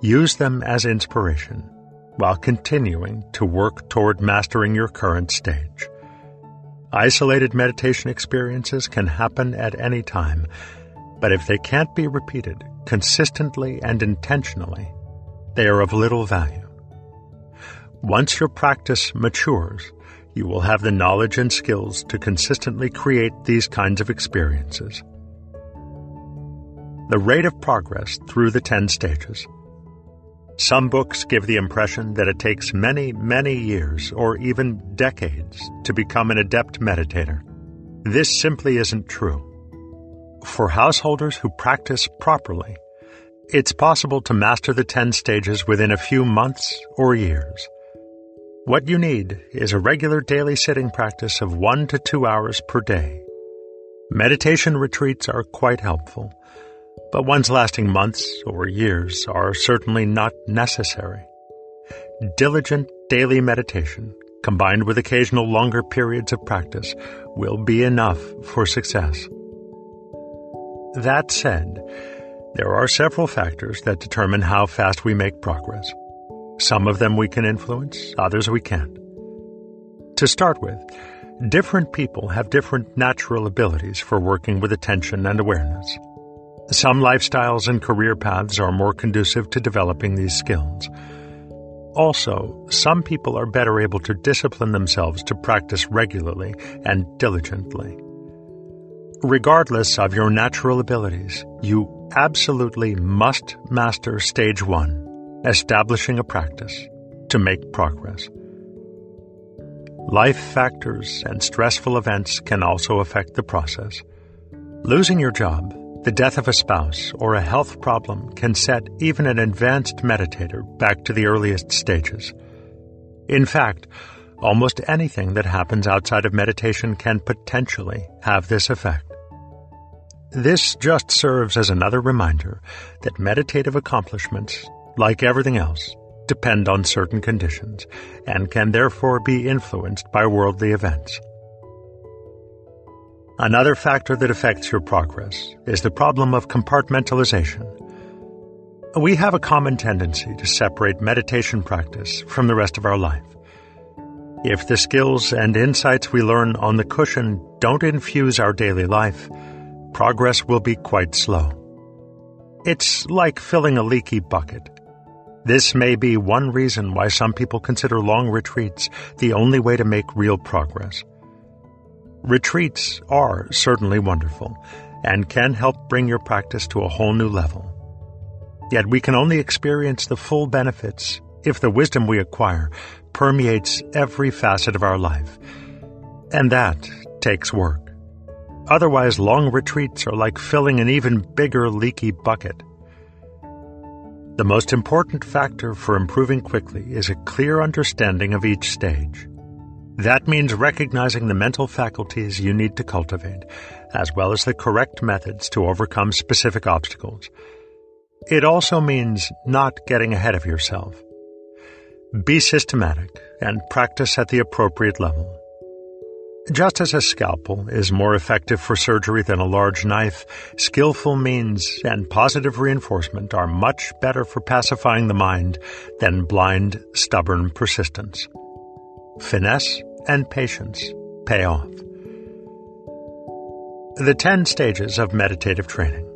Use them as inspiration while continuing to work toward mastering your current stage. Isolated meditation experiences can happen at any time, but if they can't be repeated consistently and intentionally, they are of little value. Once your practice matures, you will have the knowledge and skills to consistently create these kinds of experiences the rate of progress through the 10 stages. Some books give the impression that it takes many, many years or even decades to become an adept meditator. This simply isn't true. For householders who practice properly, it's possible to master the 10 stages within a few months or years. What you need is a regular daily sitting practice of one to two hours per day. Meditation retreats are quite helpful but ones lasting months or years are certainly not necessary. Diligent daily meditation, combined with occasional longer periods of practice, will be enough for success. That said, there are several factors that determine how fast we make progress. Some of them we can influence, others we can't. To start with, different people have different natural abilities for working with attention and awareness. Some lifestyles and career paths are more conducive to developing these skills. Also, some people are better able to discipline themselves to practice regularly and diligently. Regardless of your natural abilities, you absolutely must master stage one, establishing a practice, to make progress. Life factors and stressful events can also affect the process. Losing your job, the death of a spouse, or a health problem can set even an advanced meditator back to the earliest stages. In fact, almost anything that happens outside of meditation can potentially have this effect. This just serves as another reminder that meditative accomplishments, like everything else, depend on certain conditions and can therefore be influenced by worldly events. Another factor that affects your progress is the problem of compartmentalization. We have a common tendency to separate meditation practice from the rest of our life. If the skills and insights we learn on the cushion don't infuse our daily life, progress will be quite slow. It's like filling a leaky bucket. This may be one reason why some people consider long retreats the only way to make real progress. Retreats are certainly wonderful and can help bring your practice to a whole new level. Yet we can only experience the full benefits if the wisdom we acquire permeates every facet of our life. And that takes work. Otherwise, long retreats are like filling an even bigger leaky bucket. The most important factor for improving quickly is a clear understanding of each stage. That means recognizing the mental faculties you need to cultivate, as well as the correct methods to overcome specific obstacles. It also means not getting ahead of yourself. Be systematic and practice at the appropriate level. Just as a scalpel is more effective for surgery than a large knife, skillful means and positive reinforcement are much better for pacifying the mind than blind, stubborn persistence. Finesse and patience pay off. The 10 stages of meditative training.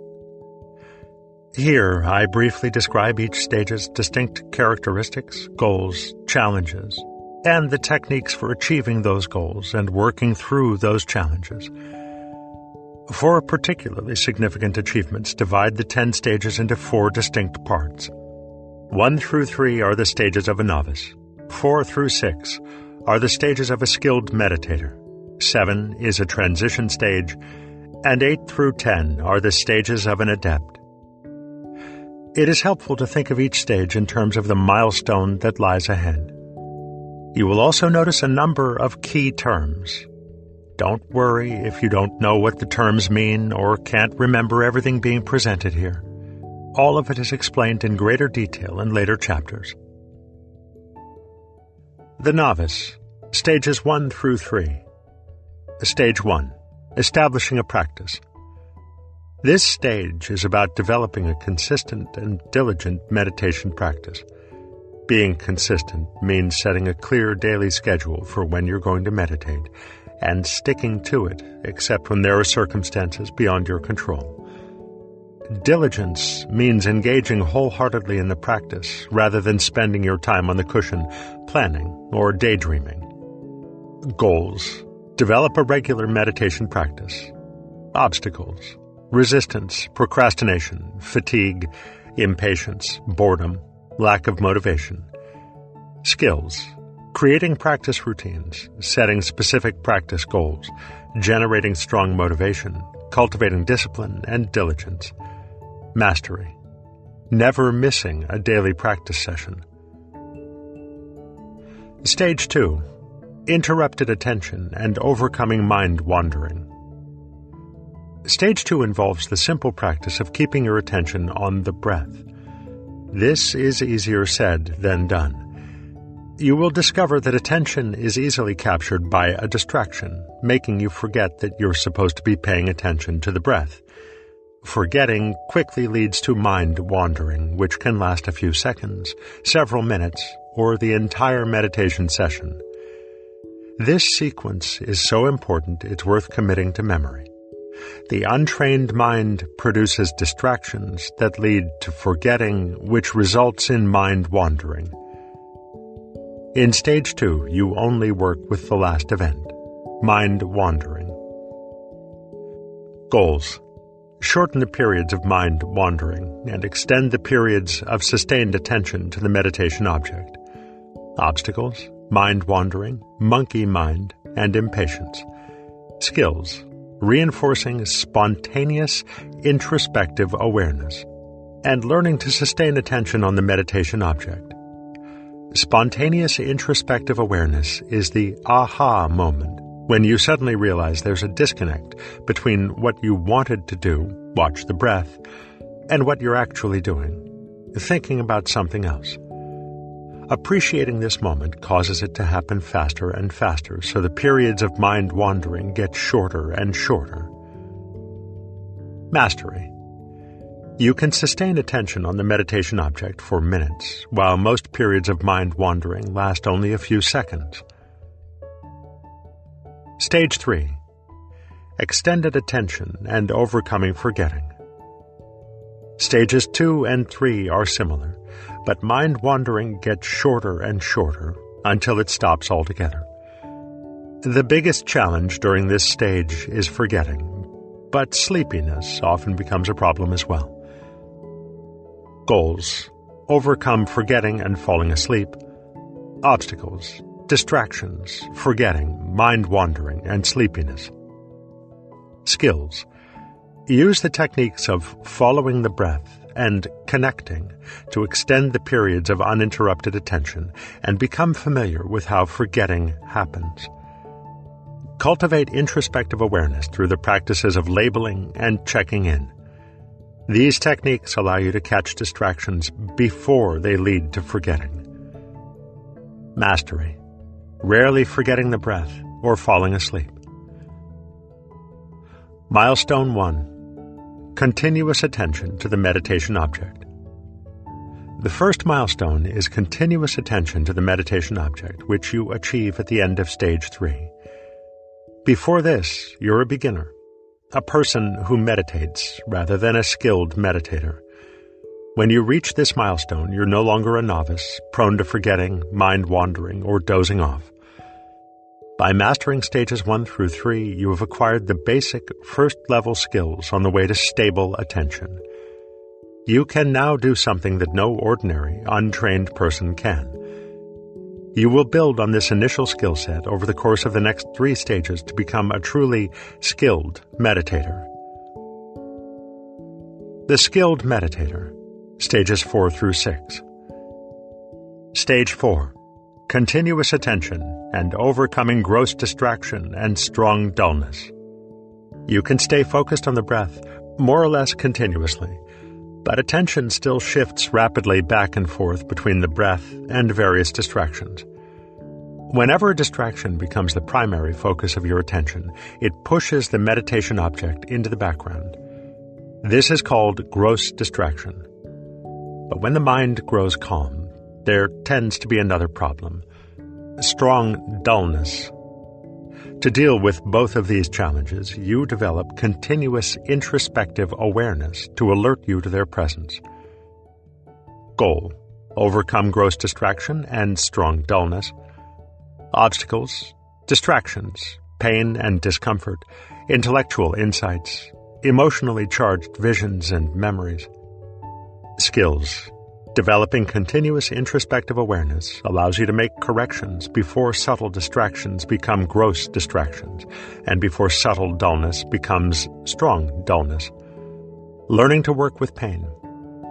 Here, I briefly describe each stage's distinct characteristics, goals, challenges, and the techniques for achieving those goals and working through those challenges. Four particularly significant achievements divide the 10 stages into four distinct parts. 1 through 3 are the stages of a novice. 4 through 6 are the stages of a skilled meditator. 7 is a transition stage. And 8 through 10 are the stages of an adept. It is helpful to think of each stage in terms of the milestone that lies ahead. You will also notice a number of key terms. Don't worry if you don't know what the terms mean or can't remember everything being presented here. All of it is explained in greater detail in later chapters. The Novice, Stages 1 through 3. Stage 1 Establishing a practice. This stage is about developing a consistent and diligent meditation practice. Being consistent means setting a clear daily schedule for when you're going to meditate and sticking to it, except when there are circumstances beyond your control. Diligence means engaging wholeheartedly in the practice rather than spending your time on the cushion planning or daydreaming. Goals Develop a regular meditation practice. Obstacles Resistance, procrastination, fatigue, impatience, boredom, lack of motivation. Skills creating practice routines, setting specific practice goals, generating strong motivation, cultivating discipline and diligence. Mastery never missing a daily practice session. Stage 2 Interrupted attention and overcoming mind wandering. Stage 2 involves the simple practice of keeping your attention on the breath. This is easier said than done. You will discover that attention is easily captured by a distraction, making you forget that you're supposed to be paying attention to the breath. Forgetting quickly leads to mind wandering, which can last a few seconds, several minutes, or the entire meditation session. This sequence is so important it's worth committing to memory. The untrained mind produces distractions that lead to forgetting, which results in mind wandering. In stage two, you only work with the last event mind wandering. Goals shorten the periods of mind wandering and extend the periods of sustained attention to the meditation object. Obstacles, mind wandering, monkey mind, and impatience. Skills, reinforcing spontaneous introspective awareness and learning to sustain attention on the meditation object. Spontaneous introspective awareness is the aha moment when you suddenly realize there's a disconnect between what you wanted to do, watch the breath, and what you're actually doing, thinking about something else. Appreciating this moment causes it to happen faster and faster, so the periods of mind wandering get shorter and shorter. Mastery. You can sustain attention on the meditation object for minutes, while most periods of mind wandering last only a few seconds. Stage 3 Extended Attention and Overcoming Forgetting. Stages 2 and 3 are similar, but mind wandering gets shorter and shorter until it stops altogether. The biggest challenge during this stage is forgetting, but sleepiness often becomes a problem as well. Goals Overcome forgetting and falling asleep. Obstacles distractions, forgetting, mind wandering, and sleepiness. Skills Use the techniques of following the breath and connecting to extend the periods of uninterrupted attention and become familiar with how forgetting happens. Cultivate introspective awareness through the practices of labeling and checking in. These techniques allow you to catch distractions before they lead to forgetting. Mastery rarely forgetting the breath or falling asleep. Milestone 1 Continuous attention to the meditation object. The first milestone is continuous attention to the meditation object, which you achieve at the end of stage 3. Before this, you're a beginner, a person who meditates rather than a skilled meditator. When you reach this milestone, you're no longer a novice, prone to forgetting, mind wandering, or dozing off. By mastering stages 1 through 3, you have acquired the basic first level skills on the way to stable attention. You can now do something that no ordinary, untrained person can. You will build on this initial skill set over the course of the next three stages to become a truly skilled meditator. The Skilled Meditator, stages 4 through 6. Stage 4 Continuous attention and overcoming gross distraction and strong dullness. You can stay focused on the breath more or less continuously, but attention still shifts rapidly back and forth between the breath and various distractions. Whenever a distraction becomes the primary focus of your attention, it pushes the meditation object into the background. This is called gross distraction. But when the mind grows calm, there tends to be another problem strong dullness. To deal with both of these challenges, you develop continuous introspective awareness to alert you to their presence. Goal Overcome gross distraction and strong dullness. Obstacles, distractions, pain and discomfort, intellectual insights, emotionally charged visions and memories. Skills Developing continuous introspective awareness allows you to make corrections before subtle distractions become gross distractions, and before subtle dullness becomes strong dullness. Learning to work with pain,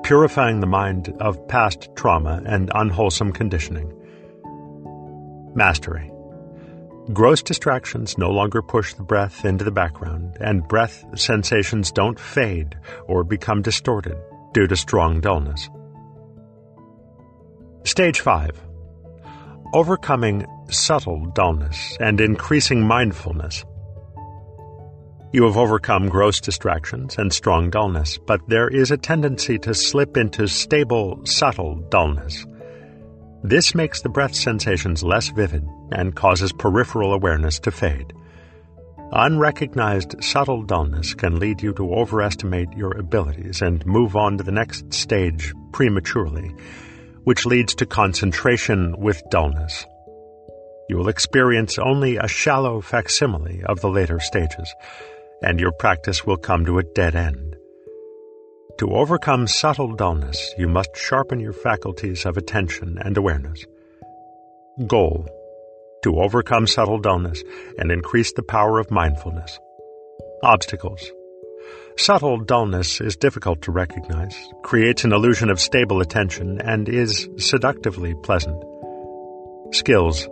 purifying the mind of past trauma and unwholesome conditioning. Mastery. Gross distractions no longer push the breath into the background, and breath sensations don't fade or become distorted due to strong dullness. Stage 5 Overcoming subtle dullness and increasing mindfulness. You have overcome gross distractions and strong dullness, but there is a tendency to slip into stable, subtle dullness. This makes the breath sensations less vivid and causes peripheral awareness to fade. Unrecognized subtle dullness can lead you to overestimate your abilities and move on to the next stage prematurely which leads to concentration with dullness. You will experience only a shallow facsimile of the later stages, and your practice will come to a dead end. To overcome subtle dullness, you must sharpen your faculties of attention and awareness. Goal To overcome subtle dullness and increase the power of mindfulness. Obstacles Subtle dullness is difficult to recognize, creates an illusion of stable attention, and is seductively pleasant. Skills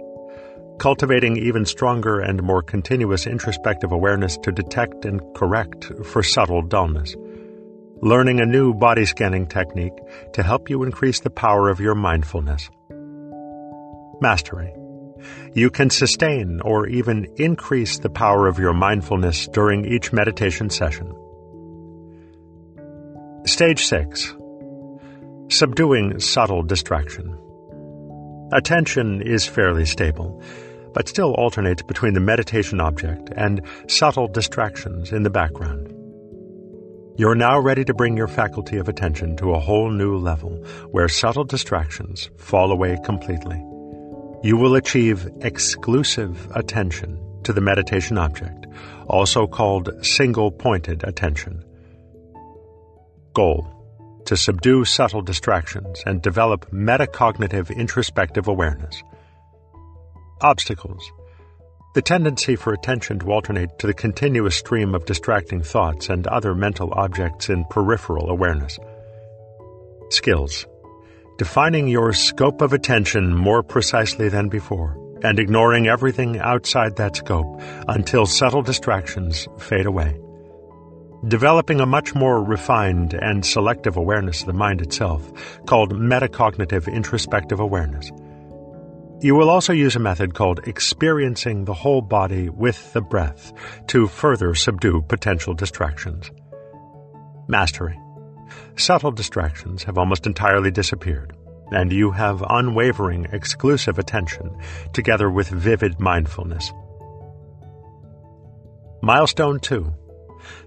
Cultivating even stronger and more continuous introspective awareness to detect and correct for subtle dullness. Learning a new body scanning technique to help you increase the power of your mindfulness. Mastery you can sustain or even increase the power of your mindfulness during each meditation session. Stage 6 Subduing Subtle Distraction. Attention is fairly stable, but still alternates between the meditation object and subtle distractions in the background. You're now ready to bring your faculty of attention to a whole new level where subtle distractions fall away completely. You will achieve exclusive attention to the meditation object, also called single pointed attention. Goal to subdue subtle distractions and develop metacognitive introspective awareness. Obstacles the tendency for attention to alternate to the continuous stream of distracting thoughts and other mental objects in peripheral awareness. Skills Defining your scope of attention more precisely than before, and ignoring everything outside that scope until subtle distractions fade away developing a much more refined and selective awareness of the mind itself, called metacognitive introspective awareness. You will also use a method called experiencing the whole body with the breath to further subdue potential distractions. Mastery. Subtle distractions have almost entirely disappeared, and you have unwavering exclusive attention together with vivid mindfulness. Milestone 2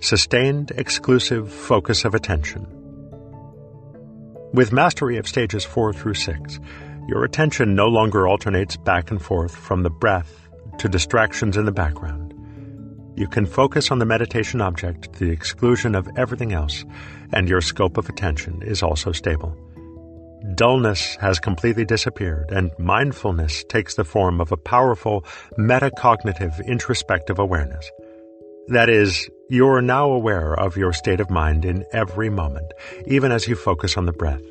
sustained exclusive focus of attention. With mastery of stages 4 through 6, your attention no longer alternates back and forth from the breath to distractions in the background. You can focus on the meditation object to the exclusion of everything else, and your scope of attention is also stable. Dullness has completely disappeared, and mindfulness takes the form of a powerful metacognitive introspective awareness. That is, you are now aware of your state of mind in every moment, even as you focus on the breath.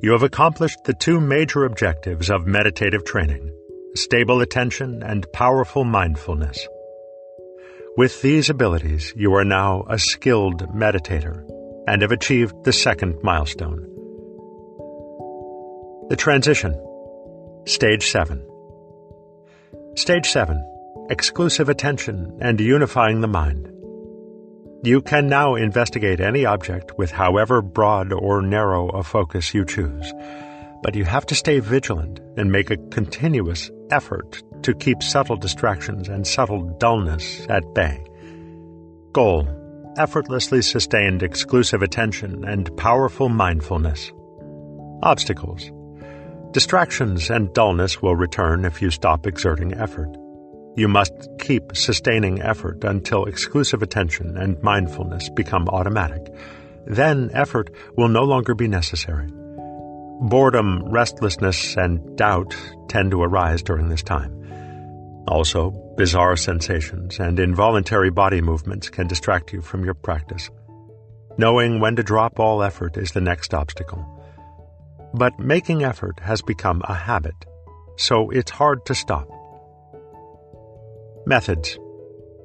You have accomplished the two major objectives of meditative training stable attention and powerful mindfulness. With these abilities, you are now a skilled meditator and have achieved the second milestone. The transition. Stage 7. Stage 7 exclusive attention, and unifying the mind. You can now investigate any object with however broad or narrow a focus you choose, but you have to stay vigilant and make a continuous effort to keep subtle distractions and subtle dullness at bay. Goal effortlessly sustained exclusive attention and powerful mindfulness. Obstacles Distractions and dullness will return if you stop exerting effort. You must keep sustaining effort until exclusive attention and mindfulness become automatic. Then effort will no longer be necessary. Boredom, restlessness, and doubt tend to arise during this time. Also, bizarre sensations and involuntary body movements can distract you from your practice. Knowing when to drop all effort is the next obstacle. But making effort has become a habit, so it's hard to stop. Methods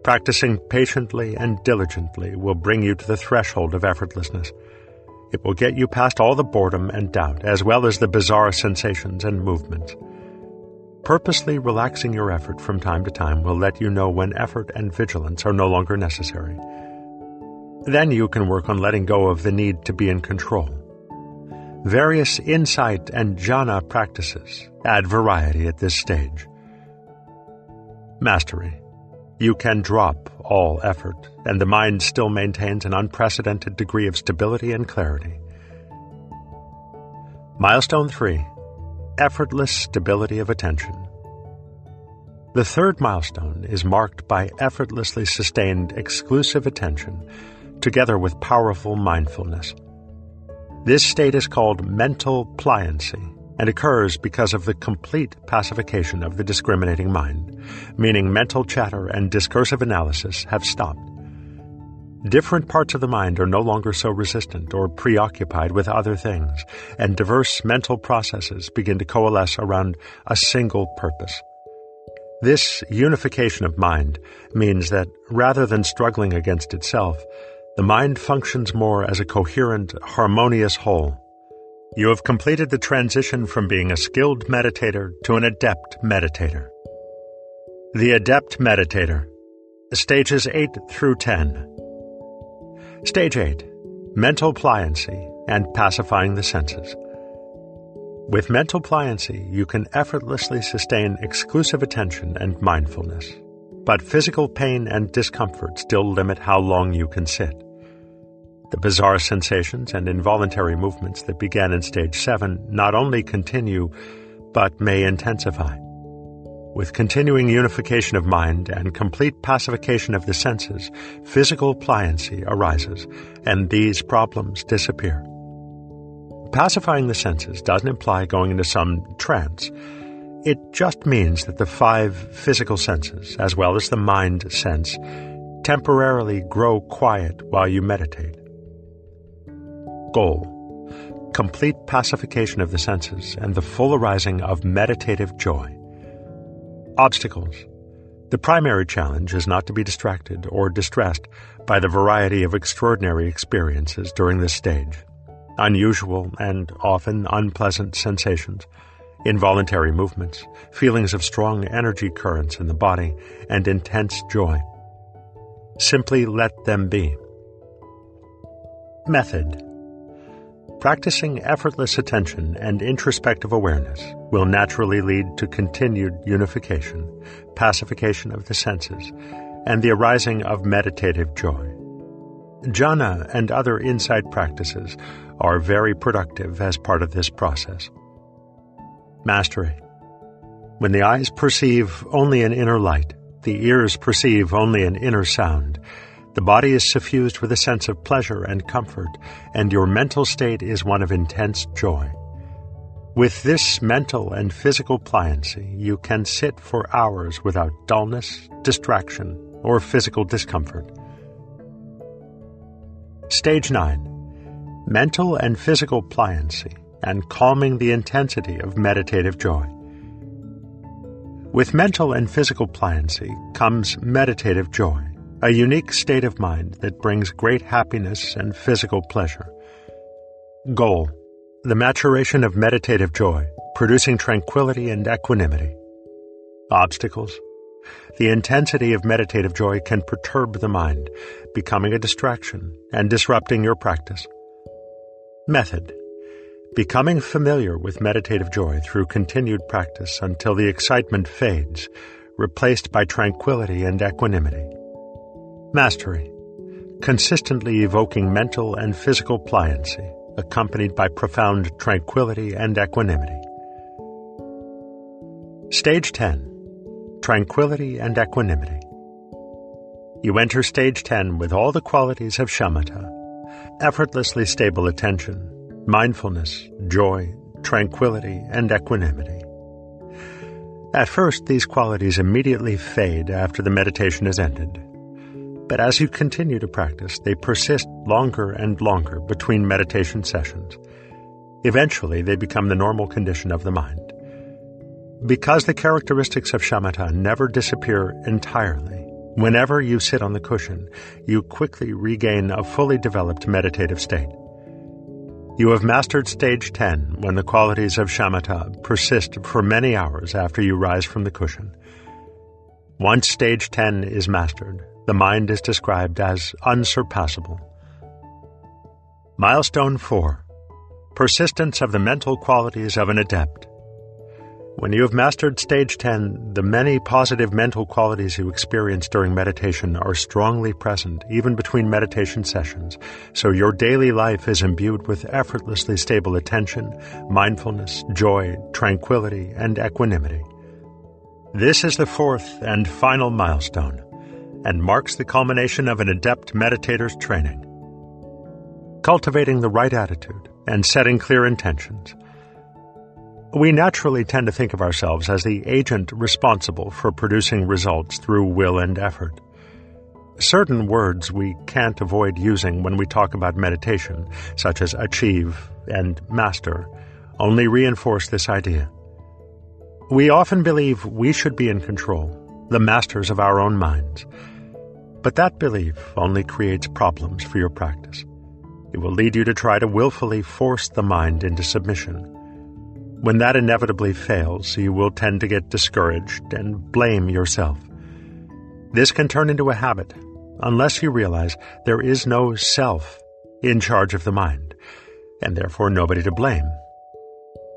Practicing patiently and diligently will bring you to the threshold of effortlessness. It will get you past all the boredom and doubt, as well as the bizarre sensations and movements. Purposely relaxing your effort from time to time will let you know when effort and vigilance are no longer necessary. Then you can work on letting go of the need to be in control. Various insight and jhana practices add variety at this stage. Mastery. You can drop all effort, and the mind still maintains an unprecedented degree of stability and clarity. Milestone 3 Effortless Stability of Attention. The third milestone is marked by effortlessly sustained exclusive attention, together with powerful mindfulness. This state is called mental pliancy and occurs because of the complete pacification of the discriminating mind, meaning mental chatter and discursive analysis have stopped. Different parts of the mind are no longer so resistant or preoccupied with other things, and diverse mental processes begin to coalesce around a single purpose. This unification of mind means that rather than struggling against itself, the mind functions more as a coherent, harmonious whole. You have completed the transition from being a skilled meditator to an adept meditator. The Adept Meditator, stages 8 through 10. Stage 8 Mental Pliancy and Pacifying the Senses. With mental pliancy, you can effortlessly sustain exclusive attention and mindfulness. But physical pain and discomfort still limit how long you can sit. The bizarre sensations and involuntary movements that began in stage 7 not only continue, but may intensify. With continuing unification of mind and complete pacification of the senses, physical pliancy arises, and these problems disappear. Pacifying the senses doesn't imply going into some trance. It just means that the five physical senses, as well as the mind sense, temporarily grow quiet while you meditate. Goal Complete pacification of the senses and the full arising of meditative joy. Obstacles. The primary challenge is not to be distracted or distressed by the variety of extraordinary experiences during this stage. Unusual and often unpleasant sensations, involuntary movements, feelings of strong energy currents in the body, and intense joy. Simply let them be. Method Practicing effortless attention and introspective awareness will naturally lead to continued unification, pacification of the senses, and the arising of meditative joy. Jhana and other insight practices are very productive as part of this process. Mastery. When the eyes perceive only an inner light, the ears perceive only an inner sound, the body is suffused with a sense of pleasure and comfort, and your mental state is one of intense joy. With this mental and physical pliancy, you can sit for hours without dullness, distraction, or physical discomfort. Stage 9 Mental and Physical Pliancy and Calming the Intensity of Meditative Joy. With mental and physical pliancy comes meditative joy a unique state of mind that brings great happiness and physical pleasure. Goal The maturation of meditative joy, producing tranquility and equanimity. Obstacles The intensity of meditative joy can perturb the mind, becoming a distraction and disrupting your practice. Method Becoming familiar with meditative joy through continued practice until the excitement fades, replaced by tranquility and equanimity. Mastery. Consistently evoking mental and physical pliancy, accompanied by profound tranquility and equanimity. Stage 10 Tranquility and Equanimity. You enter stage 10 with all the qualities of shamatha effortlessly stable attention, mindfulness, joy, tranquility, and equanimity. At first, these qualities immediately fade after the meditation is ended. But as you continue to practice, they persist longer and longer between meditation sessions. Eventually, they become the normal condition of the mind. Because the characteristics of shamatha never disappear entirely, whenever you sit on the cushion, you quickly regain a fully developed meditative state. You have mastered stage 10 when the qualities of shamatha persist for many hours after you rise from the cushion. Once stage 10 is mastered, the mind is described as unsurpassable. Milestone 4 Persistence of the mental qualities of an adept. When you have mastered stage 10, the many positive mental qualities you experience during meditation are strongly present even between meditation sessions, so your daily life is imbued with effortlessly stable attention, mindfulness, joy, tranquility, and equanimity. This is the fourth and final milestone and marks the culmination of an adept meditator's training. Cultivating the right attitude, and setting clear intentions. We naturally tend to think of ourselves as the agent responsible for producing results through will and effort. Certain words we can't avoid using when we talk about meditation, such as achieve and master, only reinforce this idea. We often believe we should be in control, the masters of our own minds. But that belief only creates problems for your practice. It will lead you to try to willfully force the mind into submission when that inevitably fails, you will tend to get discouraged and blame yourself. This can turn into a habit unless you realize there is no self in charge of the mind, and therefore nobody to blame.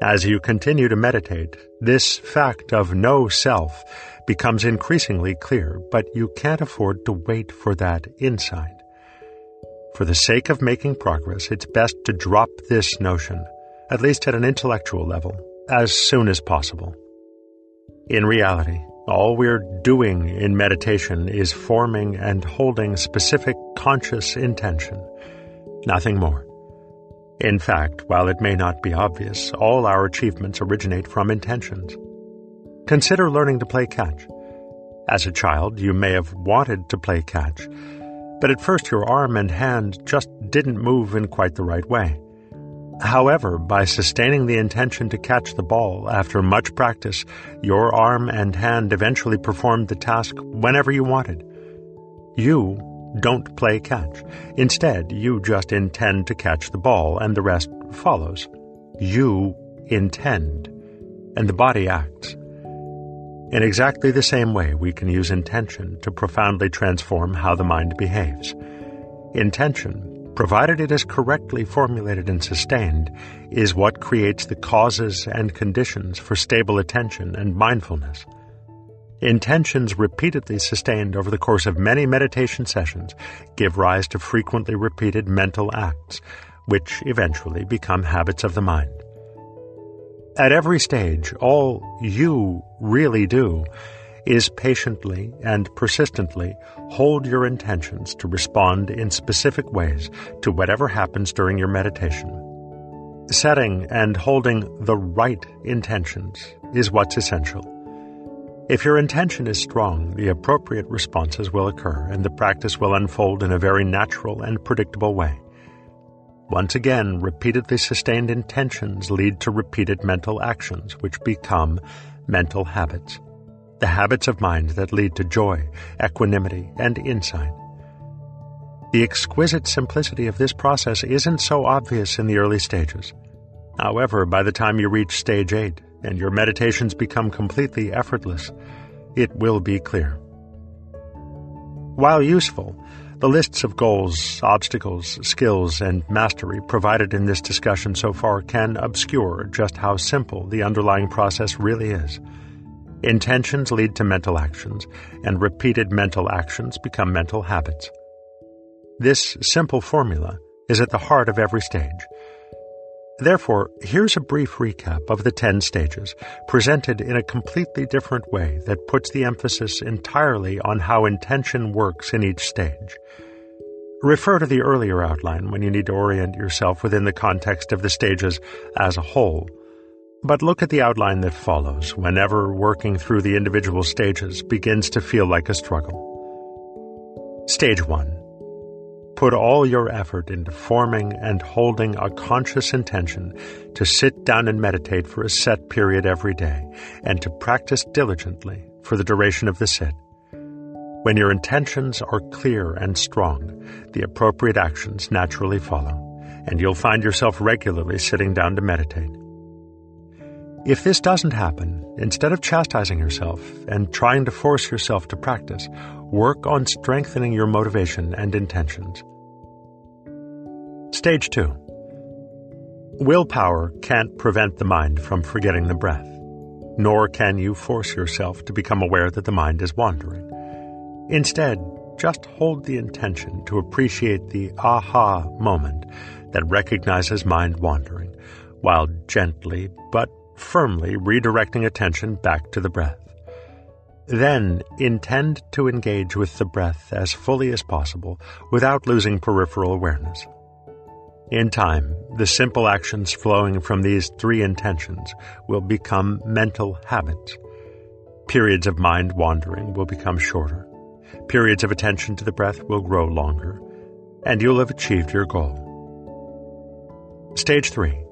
As you continue to meditate, this fact of no self becomes increasingly clear, but you can't afford to wait for that insight. For the sake of making progress, it's best to drop this notion at least at an intellectual level, as soon as possible. In reality, all we're doing in meditation is forming and holding specific conscious intention, nothing more. In fact, while it may not be obvious, all our achievements originate from intentions. Consider learning to play catch. As a child, you may have wanted to play catch, but at first your arm and hand just didn't move in quite the right way. However, by sustaining the intention to catch the ball after much practice, your arm and hand eventually performed the task whenever you wanted. You don't play catch. Instead, you just intend to catch the ball and the rest follows. You intend, and the body acts. In exactly the same way, we can use intention to profoundly transform how the mind behaves. Intention provided it is correctly formulated and sustained, is what creates the causes and conditions for stable attention and mindfulness. Intentions repeatedly sustained over the course of many meditation sessions give rise to frequently repeated mental acts, which eventually become habits of the mind. At every stage, all you really do is patiently and persistently hold your intentions to respond in specific ways to whatever happens during your meditation. Setting and holding the right intentions is what's essential. If your intention is strong, the appropriate responses will occur and the practice will unfold in a very natural and predictable way. Once again, repeatedly sustained intentions lead to repeated mental actions, which become mental habits the habits of mind that lead to joy, equanimity, and insight. The exquisite simplicity of this process isn't so obvious in the early stages. However, by the time you reach stage 8 and your meditations become completely effortless, it will be clear. While useful, the lists of goals, obstacles, skills, and mastery provided in this discussion so far can obscure just how simple the underlying process really is. Intentions lead to mental actions, and repeated mental actions become mental habits. This simple formula is at the heart of every stage. Therefore, here's a brief recap of the 10 stages, presented in a completely different way that puts the emphasis entirely on how intention works in each stage. Refer to the earlier outline when you need to orient yourself within the context of the stages as a whole. But look at the outline that follows whenever working through the individual stages begins to feel like a struggle. Stage 1. Put all your effort into forming and holding a conscious intention to sit down and meditate for a set period every day and to practice diligently for the duration of the sit. When your intentions are clear and strong, the appropriate actions naturally follow, and you'll find yourself regularly sitting down to meditate. If this doesn't happen, instead of chastising yourself and trying to force yourself to practice, work on strengthening your motivation and intentions. Stage 2 Willpower can't prevent the mind from forgetting the breath, nor can you force yourself to become aware that the mind is wandering. Instead, just hold the intention to appreciate the aha moment that recognizes mind wandering, while gently but firmly redirecting attention back to the breath. Then intend to engage with the breath as fully as possible without losing peripheral awareness. In time, the simple actions flowing from these three intentions will become mental habits. Periods of mind wandering will become shorter. Periods of attention to the breath will grow longer, and you'll have achieved your goal. Stage 3.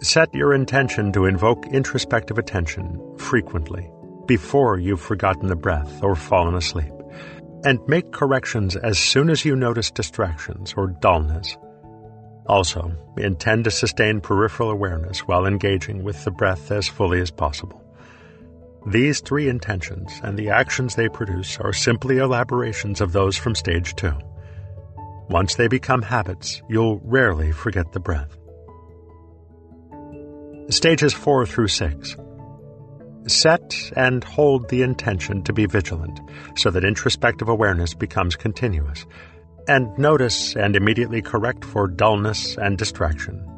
Set your intention to invoke introspective attention frequently before you've forgotten the breath or fallen asleep, and make corrections as soon as you notice distractions or dullness. Also, intend to sustain peripheral awareness while engaging with the breath as fully as possible. These three intentions and the actions they produce are simply elaborations of those from stage two. Once they become habits, you'll rarely forget the breath. Stages 4 through 6. Set and hold the intention to be vigilant so that introspective awareness becomes continuous, and notice and immediately correct for dullness and distraction.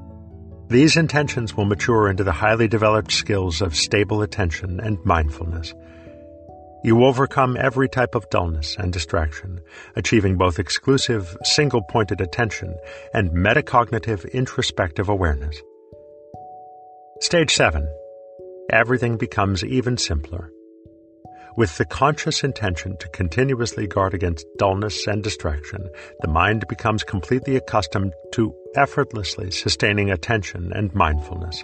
These intentions will mature into the highly developed skills of stable attention and mindfulness. You overcome every type of dullness and distraction, achieving both exclusive, single pointed attention and metacognitive introspective awareness. Stage 7 Everything becomes even simpler. With the conscious intention to continuously guard against dullness and distraction, the mind becomes completely accustomed to effortlessly sustaining attention and mindfulness.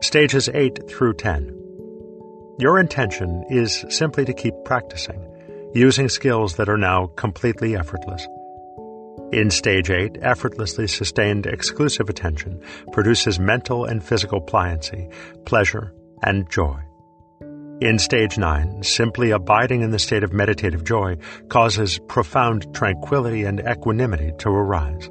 Stages 8 through 10. Your intention is simply to keep practicing, using skills that are now completely effortless. In stage 8, effortlessly sustained exclusive attention produces mental and physical pliancy, pleasure, and joy. In stage 9, simply abiding in the state of meditative joy causes profound tranquility and equanimity to arise.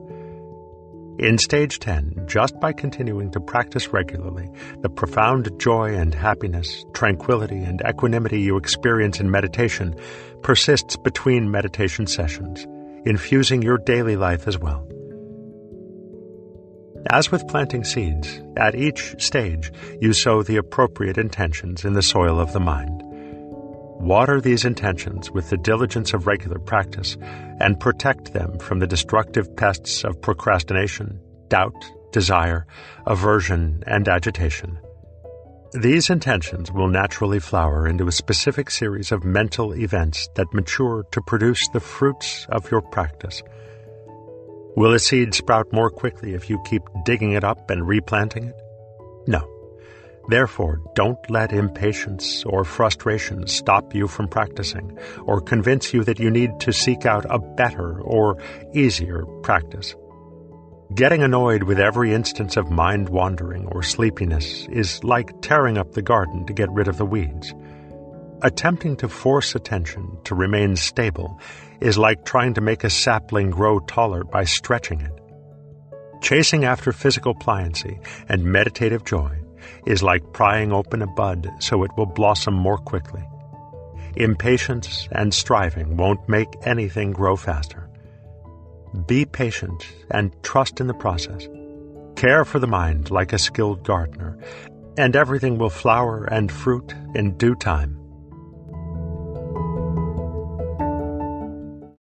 In stage 10, just by continuing to practice regularly, the profound joy and happiness, tranquility and equanimity you experience in meditation persists between meditation sessions, infusing your daily life as well. As with planting seeds, at each stage you sow the appropriate intentions in the soil of the mind. Water these intentions with the diligence of regular practice and protect them from the destructive pests of procrastination, doubt, desire, aversion, and agitation. These intentions will naturally flower into a specific series of mental events that mature to produce the fruits of your practice – Will a seed sprout more quickly if you keep digging it up and replanting it? No. Therefore, don't let impatience or frustration stop you from practicing or convince you that you need to seek out a better or easier practice. Getting annoyed with every instance of mind wandering or sleepiness is like tearing up the garden to get rid of the weeds. Attempting to force attention to remain stable is like trying to make a sapling grow taller by stretching it. Chasing after physical pliancy and meditative joy is like prying open a bud so it will blossom more quickly. Impatience and striving won't make anything grow faster. Be patient and trust in the process. Care for the mind like a skilled gardener, and everything will flower and fruit in due time.